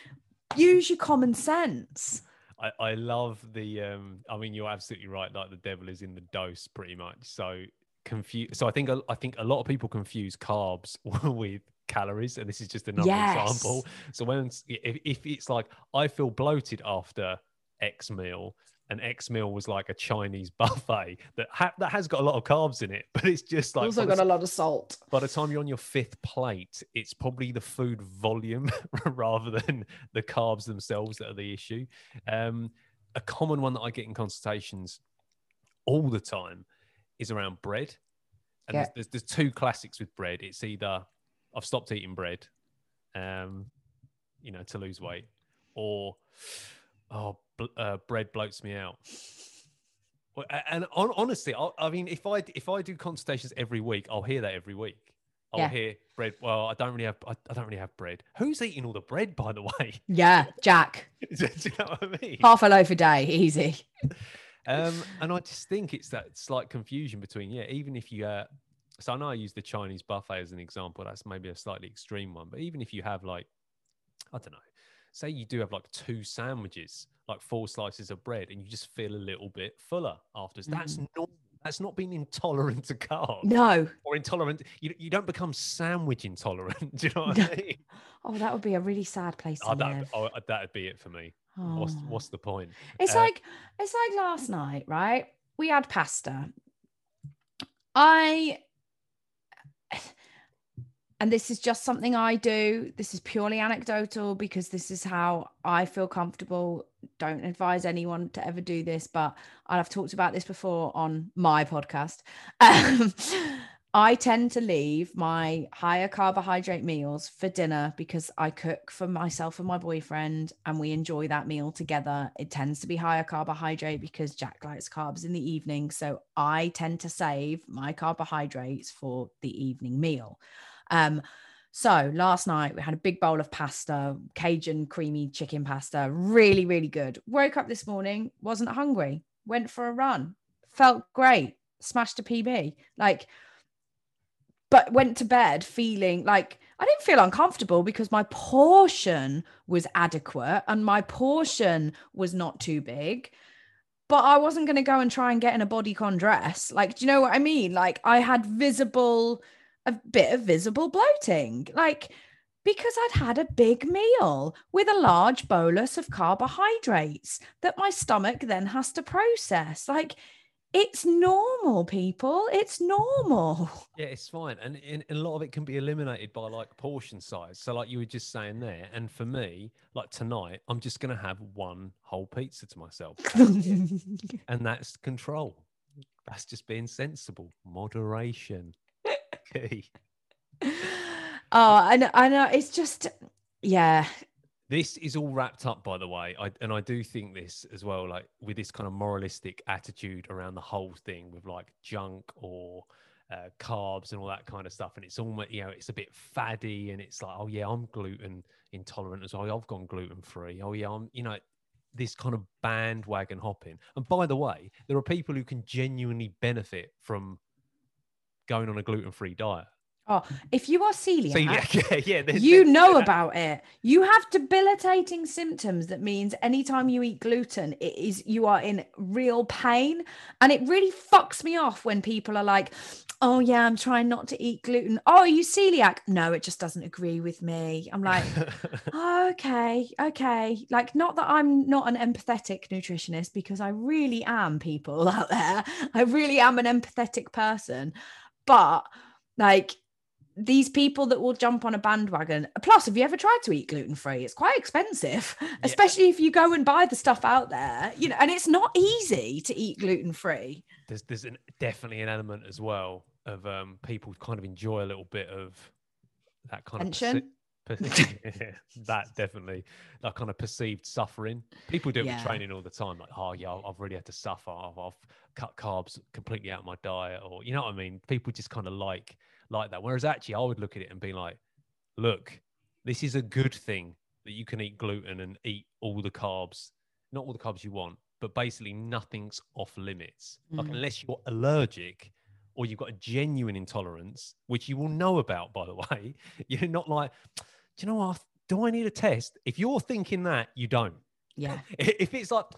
use your common sense. I, I love the um I mean you're absolutely right like the devil is in the dose pretty much so confuse so I think I think a lot of people confuse carbs with calories and this is just another example so when if, if it's like I feel bloated after X meal and X meal was like a Chinese buffet that ha- that has got a lot of carbs in it but it's just like also by the got a lot of salt. by the time you're on your fifth plate, it's probably the food volume rather than the carbs themselves that are the issue. Um, a common one that I get in consultations all the time is around bread. And Yeah. there's, there's, there's two classics with bread. It's either I've stopped eating bread, um, you know, to lose weight, or oh, bl- uh, bread bloats me out. And on, honestly, I, I mean, if I if I do consultations every week, I'll hear that every week. I'll Yeah. hear bread. Well, I don't really have. I, I don't really have bread. Who's eating all the bread, by the way? Yeah, Jack. do you know what I mean? Half a loaf a day, easy. Um, and I just think it's that slight confusion between yeah, even if you uh, so I know I use the Chinese buffet as an example. That's maybe a slightly extreme one, but even if you have like, I don't know, say you do have like two sandwiches, like four slices of bread, and you just feel a little bit fuller after. That's not that's not being intolerant to carbs No. or intolerant. You you don't become sandwich intolerant. Do you know what I mean? Oh, that would be a really sad place to Oh, that live. oh, that'd be it for me. What's Oh. what's the point? It's Uh, like it's like last night, right? We had pasta. I and this is just something I do. This is purely anecdotal because this is how I feel comfortable. Don't advise anyone to ever do this, but I've talked about this before on my podcast. Um, I tend to leave my higher carbohydrate meals for dinner because I cook for myself and my boyfriend and we enjoy that meal together. It tends to be higher carbohydrate because Jack likes carbs in the evening. So I tend to save my carbohydrates for the evening meal. Um, so last night we had a big bowl of pasta, Cajun creamy chicken pasta, really, really good. Woke up this morning, wasn't hungry, went for a run, felt great, smashed a PB. Like, but went to bed feeling like I didn't feel uncomfortable because my portion was adequate and my portion was not too big. But I wasn't going to go and try and get in a bodycon dress. Like, do you know what I mean? Like, I had visible, a bit of visible bloating. Like, because I'd had a big meal with a large bolus of carbohydrates that my stomach then has to process. Like, it's normal, people. It's normal. Yeah, it's fine. And, and a lot of it can be eliminated by like portion size. So, like you were just saying there. And for me, like tonight, I'm just going to have one whole pizza to myself. and that's control. That's just being sensible. Moderation. Key. oh, I know, I know. It's just, yeah, this is all wrapped up by the way. I, and i do think this as well like with this kind of moralistic attitude around the whole thing with like junk or uh, carbs and all that kind of stuff. And it's almost you know it's a bit faddy and it's like oh yeah i'm gluten intolerant as well. I've gone gluten free oh yeah i'm you know this kind of bandwagon hopping. And by the way there are people who can genuinely benefit from going on a gluten free diet Oh, if you are celiac, celiac yeah, yeah you know about it. You have debilitating symptoms that means anytime you eat gluten, it is you are in real pain. And it really fucks me off when people are like, Oh yeah, I'm trying not to eat gluten. Oh, are you celiac? No, it just doesn't agree with me. I'm like, oh, okay, okay. Like, not that I'm not an empathetic nutritionist because I really am, people out there. I really am an empathetic person. But like these people that will jump on a bandwagon. Plus, have you ever tried to eat gluten free? It's quite expensive, yeah. especially if you go and buy the stuff out there. You know, and it's not easy to eat gluten free. There's there's an, definitely an element as well of um, people kind of enjoy a little bit of that kind Tension. of. Perci- that definitely that kind of perceived suffering. People do it yeah. with training all the time. Like, oh yeah, I've really had to suffer. I've, I've cut carbs completely out of my diet, or you know what I mean. People just kind of like like that. Whereas actually, I would look at it and be like, look, this is a good thing that you can eat gluten and eat all the carbs, not all the carbs you want, but basically nothing's off limits. Mm. Like, unless you're allergic or you've got a genuine intolerance, which you will know about, by the way, you're not like, do you know what? Do I need a test? If you're thinking that, you don't. Yeah. If it's like, do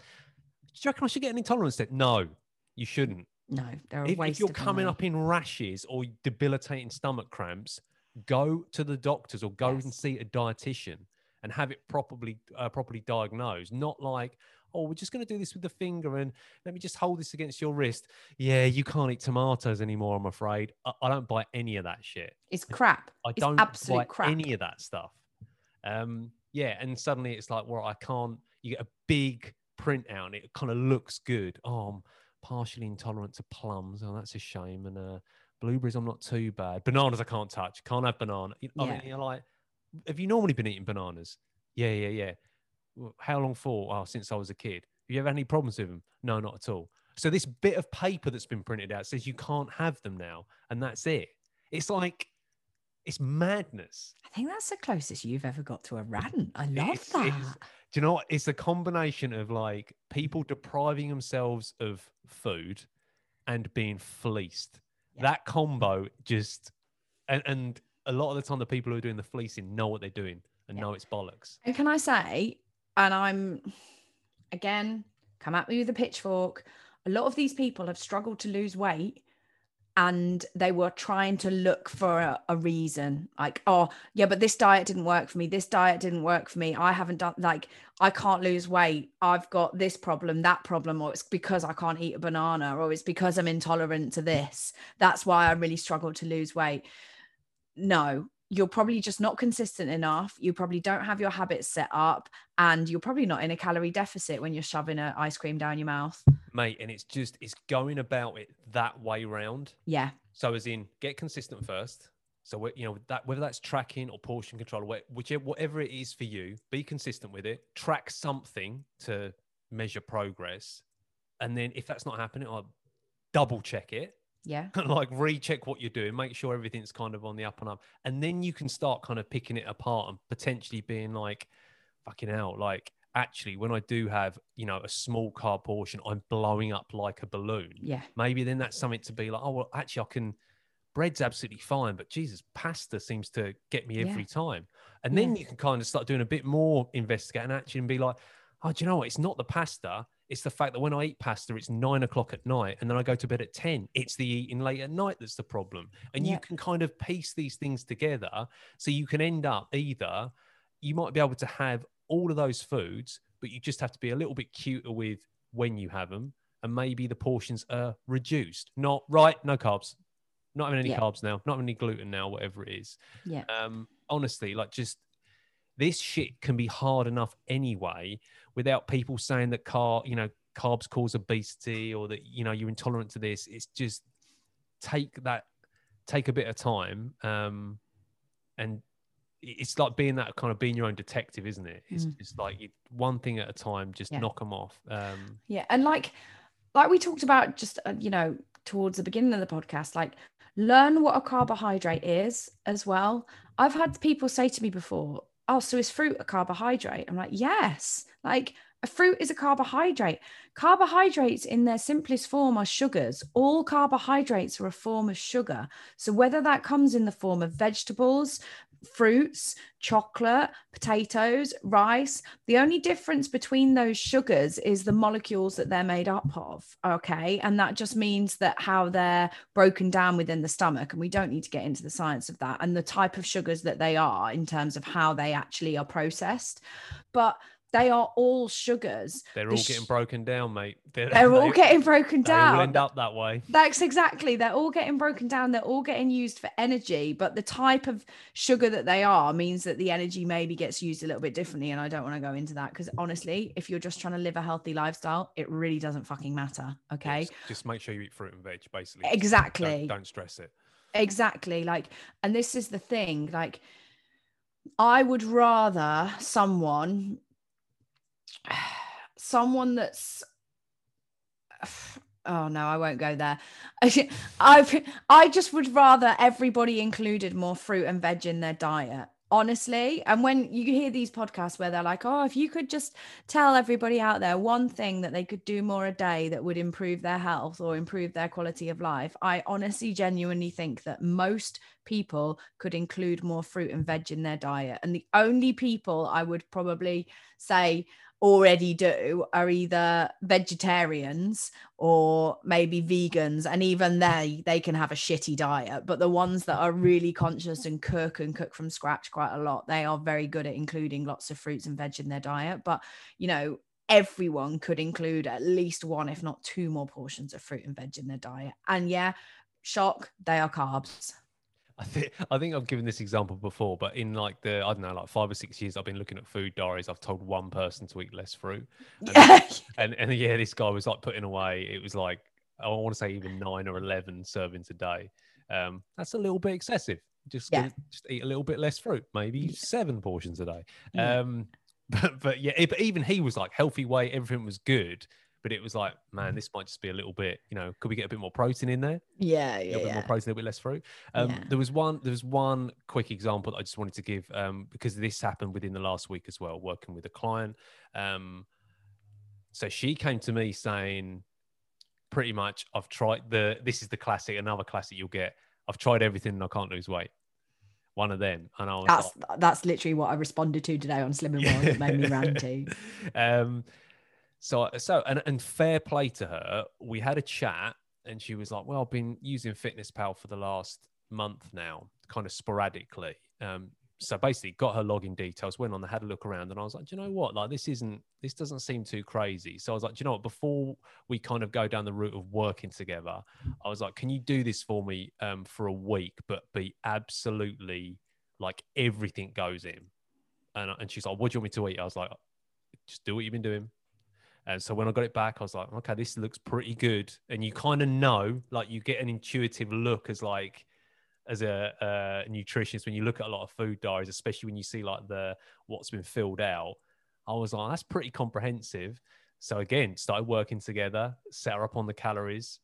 you reckon I should get an intolerance test? No, you shouldn't. No, they're if, if you're coming up in rashes or debilitating stomach cramps, go to the doctors or go yes. and see a dietitian and have it properly uh, properly diagnosed. Not like, oh, we're just going to do this with the finger and let me just hold this against your wrist. Yeah, you can't eat tomatoes anymore. I'm afraid. I, I don't buy any of that shit. It's crap. I it's don't absolute buy crap. any of that stuff. Um, yeah, and suddenly it's like, well, I can't. You get a big printout and it kind of looks good. Oh, I'm partially intolerant to plums. Oh, that's a shame. And uh, blueberries, I'm not too bad. Bananas, I can't touch. Can't have banana. I mean, you're like, have you normally been eating bananas? Yeah, yeah, yeah. How long for? Oh, since I was a kid. Have you ever had any problems with them? No, not at all. So this bit of paper that's been printed out says you can't have them now, and that's it. It's like it's madness. I think that's the closest you've ever got to a rant. I love it's, that. It's, do you know what? It's a combination of like people depriving themselves of food and being fleeced. Yeah. That combo just and and a lot of the time the people who are doing the fleecing know what they're doing and yeah. know it's bollocks. And can I say, and I'm again, come at me with a pitchfork. A lot of these people have struggled to lose weight and they were trying to look for a, a, reason like oh yeah but this diet didn't work for me this diet didn't work for me i haven't done like i can't lose weight i've got this problem that problem or it's because i can't eat a banana or it's because i'm intolerant to this that's why i really struggle to lose weight. No you're probably just not consistent enough you probably don't have your habits set up and you're probably not in a calorie deficit when you're shoving an ice cream down your mouth mate. And it's just it's going about it that way round. Yeah. So as in, get consistent first. So you know that whether that's tracking or portion control, whichever whatever it is for you, be consistent with it. Track something to measure progress, and then if that's not happening, I'll double check it. Yeah. like recheck what you're doing, make sure everything's kind of on the up and up, and then you can start kind of picking it apart and potentially being like, "Fucking hell!" Like actually, when I do have you know a small carb portion, I'm blowing up like a balloon. Yeah. Maybe then that's something to be like, "Oh well, actually, I can." Bread's absolutely fine, but Jesus, pasta seems to get me Yeah. every time. And then you can kind of start doing a bit more investigating action and be like, oh, do you know what? It's not the pasta. It's the fact that when I eat pasta, it's nine o'clock at night and then I go to bed at 10. It's the eating late at night that's the problem. And Yeah. you can kind of piece these things together. So you can end up either, you might be able to have all of those foods, but you just have to be a little bit cuter with when you have them. And maybe the portions are reduced. Not right, no carbs. Not having any Yeah. carbs now, not having any gluten now, whatever it is Yeah. um honestly like just this shit can be hard enough anyway without people saying that car you know carbs cause obesity or that you know you're intolerant to this it's just take that take a bit of time um and it's like being that kind of being your own detective isn't it it's Mm. just like you, one thing at a time just Yeah. knock them off um Yeah, and like like we talked about just uh, you know towards the beginning of the podcast, like learn what a carbohydrate is as well. I've had people say to me before, "Oh, so is fruit a carbohydrate?" I'm like, "Yes." Like a fruit is a carbohydrate. Carbohydrates in their simplest form are sugars. All carbohydrates are a form of sugar. So whether that comes in the form of vegetables, fruits, chocolate, potatoes, rice, the only difference between those sugars is the molecules that they're made up of. Okay. And that just means that how they're broken down within the stomach. And we don't need to get into the science of that and the type of sugars that they are in terms of how they actually are processed. But they are all sugars. they're The all sh- getting broken down mate they're, They're all they- getting broken down. they end up that way That's exactly. They're all getting broken down. They're all getting used for energy, but the type of sugar that they are means that the energy maybe gets used a little bit differently. And I don't want to go into that because honestly, if you're just trying to live a healthy lifestyle, it really doesn't fucking matter. Okay. Just- just make sure you eat fruit and veg basically Exactly. don't, don't stress it Exactly. Like, and this is the thing. Like, I would rather someone, someone that's, oh no, I won't go there. I've, I just would rather everybody included more fruit and veg in their diet. Honestly, and when you hear these podcasts where they're like, oh, if you could just tell everybody out there one thing that they could do more a day that would improve their health or improve their quality of life, I honestly genuinely think that most people could include more fruit and veg in their diet. And the only people I would probably say already do are either vegetarians or maybe vegans and even they they can have a shitty diet but the ones that are really conscious and cook and cook from scratch quite a lot they are very good at including lots of fruits and veg in their diet. But you know everyone could include at least one if not two more portions of fruit and veg in their diet. And yeah shock they are carbs I think I think I've given this example before, but in like the I don't know, like five or six years, I've been looking at food diaries. I've told one person to eat less fruit, yeah and and yeah, this guy was like putting away. It was like I want to say even nine or eleven servings a day. Um, that's a little bit excessive. Just Yeah. gonna- just eat a little bit less fruit, maybe seven portions a day. Yeah. Um, but but yeah, it- but even he was like healthy weight, everything was good. But it was like, man, this might just be a little bit, you know, could we get a bit more protein in there? yeah a yeah, little bit more protein, a little bit less fruit. Um, Yeah. There was one. There was one quick example that I just wanted to give um, because this happened within the last week as well, working with a client. Um, so she came to me saying, pretty much, I've tried the. This is the classic. Another classic you'll get. I've tried everything and I can't lose weight. One of them, and I was that's like, that's literally what I responded to today on Slim and Well that made me ranty. um, so so and and fair play to her. We had a chat, and she was like, "Well, I've been using Fitness Pal for the last month now, kind of sporadically." Um, so basically, got her login details, went on, there, had a look around, and I was like, "Do you know what? Like, this isn't this doesn't seem too crazy." So I was like, "Do you know what? Before we kind of go down the route of working together, I was like, can you do this for me um, for a week, but be absolutely like everything goes in?" And and she's like, "What do you want me to eat?" I was like, "Just do what you've been doing." And so when I got it back, I was like, okay, this looks pretty good. And you kind of know, like, you get an intuitive look as like as a, a nutritionist when you look at a lot of food diaries, especially when you see like the what's been filled out. I was like, that's pretty comprehensive. So again, started working together, set her up on the calories.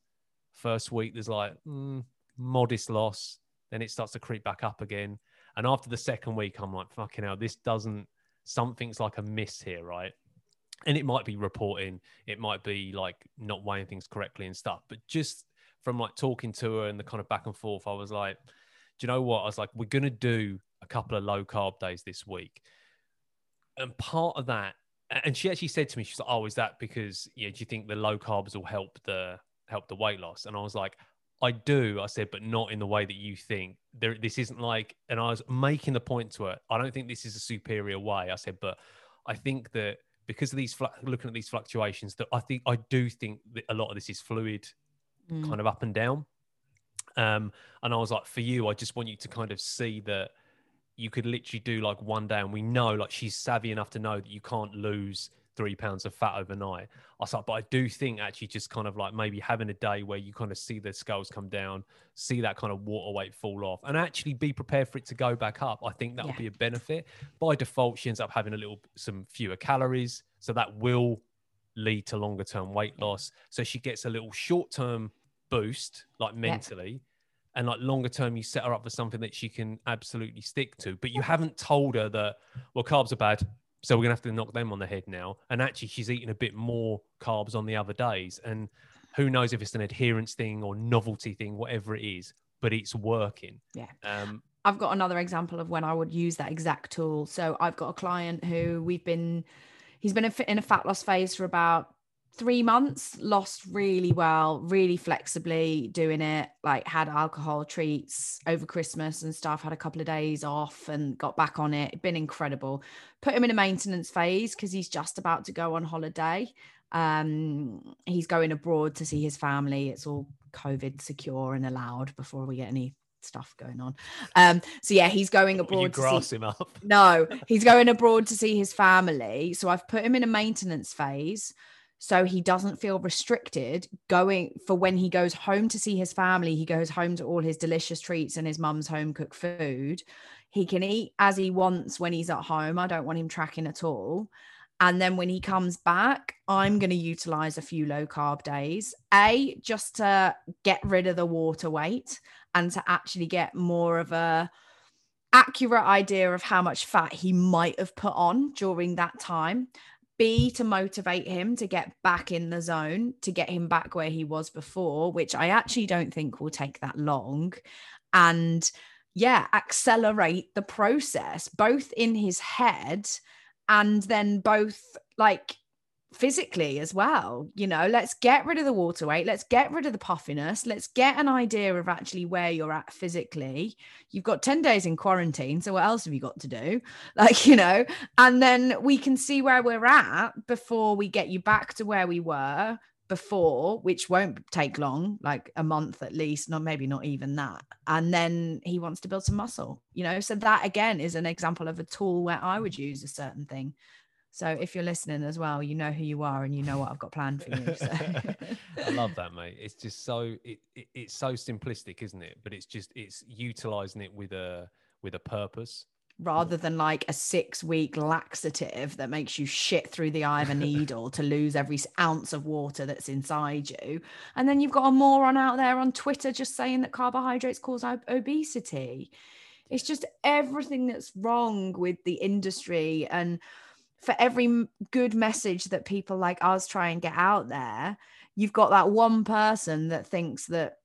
First week, there's like mm, modest loss. Then it starts to creep back up again. And after the second week, I'm like, fucking hell, this doesn't, something's like a miss here, right? And it might be reporting, it might be like not weighing things correctly and stuff. But just from like talking to her and the kind of back and forth, I was like, do you know what? I was like, we're going to do a couple of low carb days this week. And part of that, and she actually said to me, she's like, oh, is that because, yeah, do you think the low carbs will help the, help the weight loss? And I was like, I do. I said, but not in the way that you think. There, this isn't like, and I was making the point to her. I don't think this is a superior way. I said, but I think that because of these looking at these fluctuations, that I think I do think that a lot of this is fluid mm. kind of up and down. Um, and I was like, for you, I just want you to kind of see that you could literally do like one day, and we know like she's savvy enough to know that you can't lose three pounds of fat overnight. I was like, but I do think actually just kind of like maybe having a day where you kind of see the scales come down, see that kind of water weight fall off, and actually be prepared for it to go back up. I think that will yeah. be a benefit. By default, she ends up having a little some fewer calories, so that will lead to longer term weight loss. So she gets a little short term boost, like mentally. Yeah. And like longer term, you set her up for something that she can absolutely stick to. But you haven't told her that, well, carbs are bad. So we're going to have to knock them on the head now. And actually, she's eating a bit more carbs on the other days. And who knows if it's an adherence thing or novelty thing, whatever it is, but it's working. Yeah. Um, I've got another example of when I would use that exact tool. So I've got a client who we've been, he's been in a fat loss phase for about three months lost really well really flexibly doing it like had alcohol treats over christmas and stuff had a couple of days off and got back on it been incredible put him in a maintenance phase because he's just about to go on holiday um he's going abroad to see his family it's all covid secure and allowed before we get any stuff going on. Um, so yeah, he's going abroad. You grass see... him up. no, he's going abroad to see his family. So I've put him in a maintenance phase so he doesn't feel restricted going for when he goes home to see his family he goes home to all his delicious treats and his mum's home cooked food. He can eat as he wants when he's at home. I don't want him tracking at all. And then when he comes back i'm going to utilize a few low carb days. A just to get rid of the water weight and to actually get more of a accurate idea of how much fat he might have put on during that time B, to motivate him to get back in the zone, to get him back where he was before, which I actually don't think will take that long. And yeah, accelerate the process, both in his head and then both like physically as well. You know, let's get rid of the water weight, let's get rid of the puffiness, let's get an idea of actually where you're at physically. You've got 10 days in quarantine, so what else have you got to do? Like, you know, and then we can see where we're at before we get you back to where we were before, which won't take long, like a month at least, not maybe not even that. And then he wants to build some muscle, you know. So that again is an example of a tool where I would use a certain thing. So if you're listening as well, you know who you are and you know what I've got planned for you. So. I love that, mate. It's just so it, it, it's so simplistic, isn't it? But it's just it's utilizing it with a with a purpose rather than like a six week laxative that makes you shit through the eye of a needle to lose every ounce of water that's inside you. And then you've got a moron out there on Twitter just saying that carbohydrates cause obesity. It's just everything that's wrong with the industry and for every good message that people like us try and get out there, you've got that one person that thinks that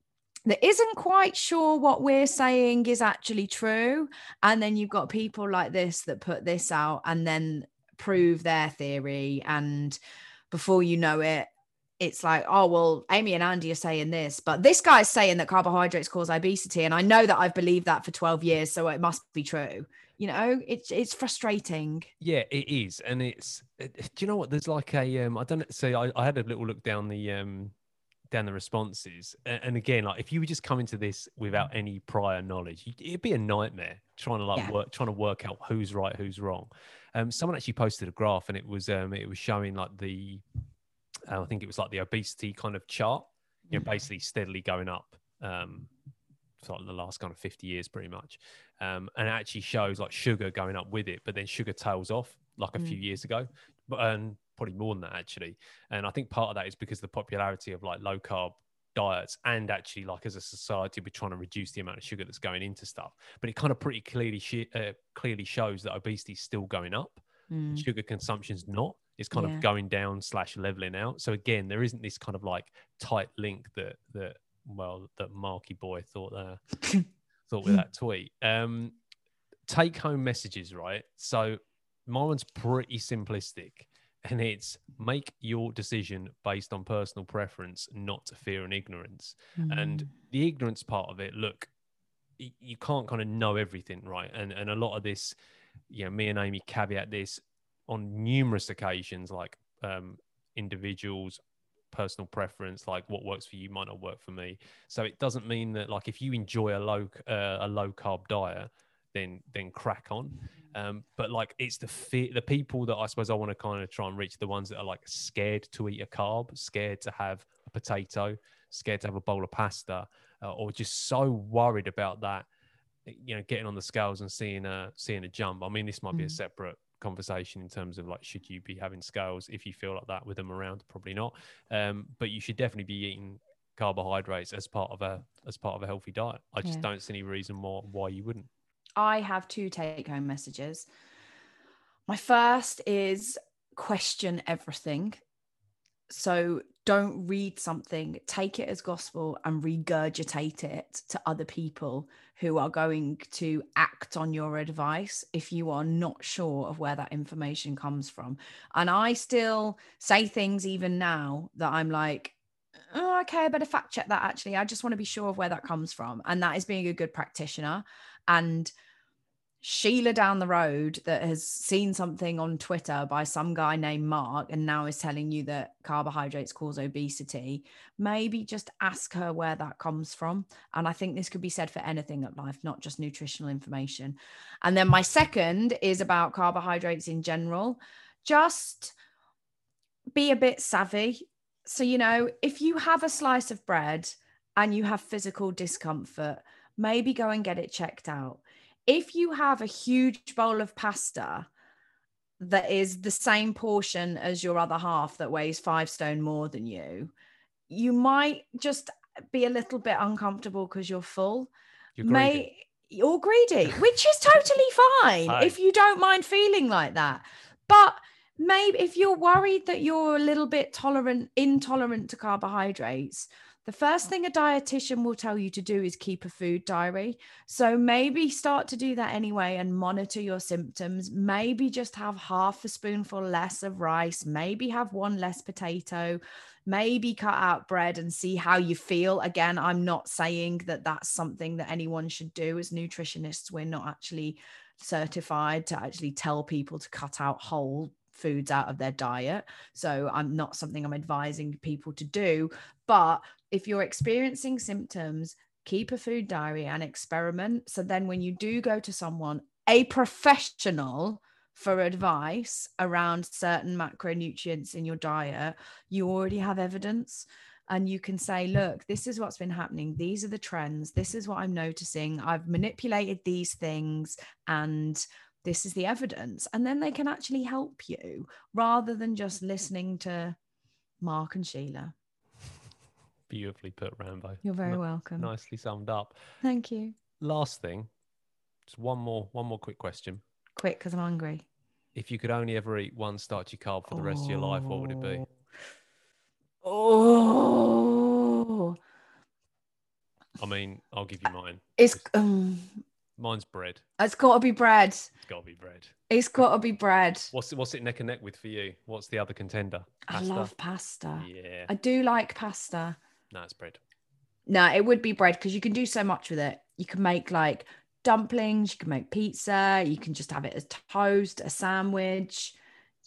that isn't quite sure what we're saying is actually true. And then you've got people like this that put this out and then prove their theory. And before you know it, it's like, oh, well, Amy and Andy are saying this, but this guy's saying that carbohydrates cause obesity. And I know that I've believed that for 12 years. So it must be true you know it's it's frustrating yeah it is and it's it, do you know what there's like a um i don't say I, I had a little look down the um down the responses and, and again like if you were just coming to this without any prior knowledge it'd be a nightmare trying to like yeah. work trying to work out who's right who's wrong um someone actually posted a graph and it was um it was showing like the uh, I think it was like the obesity kind of chart, you know, Mhm. basically steadily going up um, for like the last kind of 50 years, pretty much. Um, and it actually shows like sugar going up with it, but then sugar tails off like a few Mm. years ago, but um, probably more than that actually. And I think part of that is because of the popularity of like low carb diets and actually like as a society we're trying to reduce the amount of sugar that's going into stuff but it kind of pretty clearly sh- uh, clearly shows that obesity is still going up Mm. sugar consumption's not it's kind Yeah. of going down slash leveling out so again there isn't this kind of like tight link that that well that marky boy thought uh thought with that tweet. Um take home messages right? So my one's pretty simplistic and it's make your decision based on personal preference not fear and ignorance. And Mm. the ignorance part of it look you can't kind of know everything right? And and a lot of this you know me and amy caveat this on numerous occasions like um individuals personal preference like what works for you might not work for me so it doesn't mean that like if you enjoy a low uh, a low carb diet then then crack on um, but like it's the fear, the people that I suppose I want to kind of try and reach the ones that are like scared to eat a carb, scared to have a potato, scared to have a bowl of pasta, uh, or just so worried about that, you know, getting on the scales and seeing a seeing a jump. I mean, this might be a Mm. separate conversation in terms of like should you be having scales if you feel like that with them around? Probably not. Um, but you should definitely be eating carbohydrates as part of a as part of a healthy diet. I just Yeah. don't see any reason why why you wouldn't. I have two take home messages. My first is question everything. So don't read something, take it as gospel and regurgitate it to other people who are going to act on your advice if you are not sure of where that information comes from. And I still say things even now that I'm like, oh, okay, I better fact check that actually. I just want to be sure of where that comes from. And that is being a good practitioner. And Sheila down the road that has seen something on Twitter by some guy named Mark and now is telling you that carbohydrates cause obesity, maybe just ask her where that comes from. And I think this could be said for anything at life, not just nutritional information. And then my second is about carbohydrates in general. Just be a bit savvy. So, you know, if you have a slice of bread and you have physical discomfort, maybe go and get it checked out if you have a huge bowl of pasta that is the same portion as your other half that weighs five stone more than you, you might just be a little bit uncomfortable because you're full. You're greedy. May you're greedy, which is totally fine Aye. if you don't mind feeling like that. But maybe if you're worried that you're a little bit tolerant, intolerant to carbohydrates, the first thing a dietitian will tell you to do is keep a food diary. So maybe start to do that anyway and monitor your symptoms. Maybe just have half a spoonful less of rice, maybe have one less potato, maybe cut out bread and see how you feel. Again, I'm not saying that that's something that anyone should do as nutritionists. We're not actually certified to actually tell people to cut out whole foods out of their diet. So I'm not something I'm advising people to do, but if you're experiencing symptoms, keep a food diary and experiment. So then when you do go to someone, a professional for advice around certain macronutrients in your diet, you already have evidence and you can say, look, this is what's been happening. These are the trends. This is what I'm noticing. I've manipulated these things and this is the evidence. And then they can actually help you rather than just listening to Mark and Sheila. Beautifully put, Rambo. You're very Ni- welcome. Nicely summed up. Thank you. Last thing, just one more, one more quick question. Quick, because I'm hungry. If you could only ever eat one starchy carb for the rest of your life, what would it be? Oh, I mean, I'll give you mine. it's um, Mine's bread. it's got to be bread. It's got to be bread. It's got to be bread. What's what's it neck and neck with for you? What's the other contender? I love pasta. Yeah, I do like pasta. no, it's bread. No, it would be bread because you can do so much with it. You can make like dumplings, you can make pizza, you can just have it as toast, a sandwich.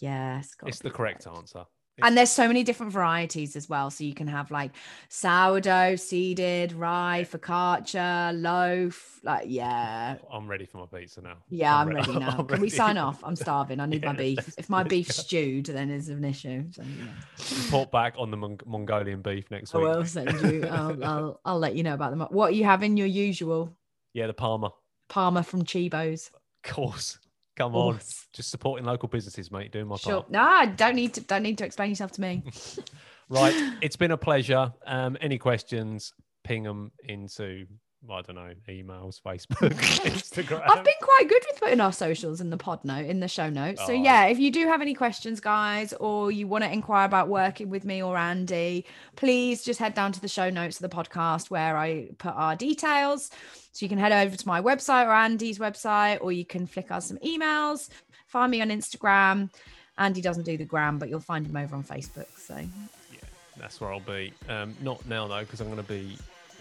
Yeah, it's, It's the be correct bread. answer. And there's so many different varieties as well. So you can have like sourdough, seeded, rye, focaccia, loaf. Like, yeah. Oh, I'm ready for my pizza now. Yeah, I'm, re- ready now. I'm Can we sign off? I'm starving. I need my beef. If my beef's stewed, then it's an issue. So, yeah. Report back on the Mong- Mongolian beef next week. I will send you. I'll, I'll, I'll let you know about them. What are you having? Your usual Yeah, the Palmer. Parma from Chibo's. Of course. Come on. Course. Just supporting local businesses, mate. Doing my Sure. part. No, I don't need to. Don't need to explain yourself to me. Right. It's been a pleasure. Um, any questions, ping them into, I don't know, emails, Facebook, Instagram. I've been quite good with putting our socials in the pod note in the show notes. So Oh. yeah, if you do have any questions, guys, or you want to inquire about working with me or Andy, please just head down to the show notes of the podcast where I put our details. So you can head over to my website or Andy's website, or you can flick us some emails. Find me on Instagram. Andy doesn't do the gram, but you'll find him over on Facebook. So Yeah, that's where I'll be. Um, not now, though, because I'm going to be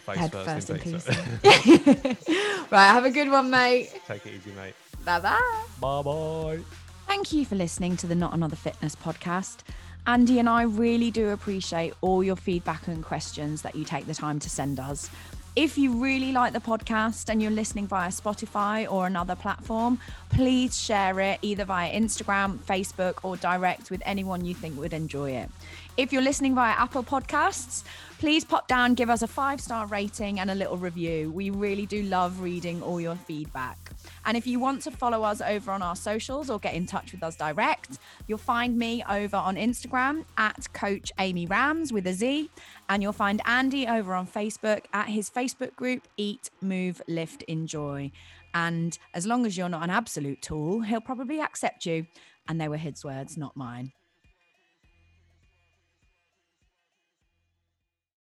face head first, first in pizza. right, have a good one, mate. Take it easy, mate. Bye bye. Bye bye. Thank you for listening to the Not Another Fitness podcast. Andy and I really do appreciate all your feedback and questions that you take the time to send us. If you really like the podcast and you're listening via Spotify or another platform, please share it either via Instagram, Facebook, or direct with anyone you think would enjoy it. If you're listening via Apple Podcasts, please pop down, give us a five star rating and a little review. We really do love reading all your feedback. And if you want to follow us over on our socials or get in touch with us direct, you'll find me over on Instagram at Coach Amy Rams with a Z. And you'll find Andy over on Facebook at his Facebook group, Eat, Move, Lift, Enjoy. And as long as you're not an absolute tool, he'll probably accept you. And they were his words, not mine.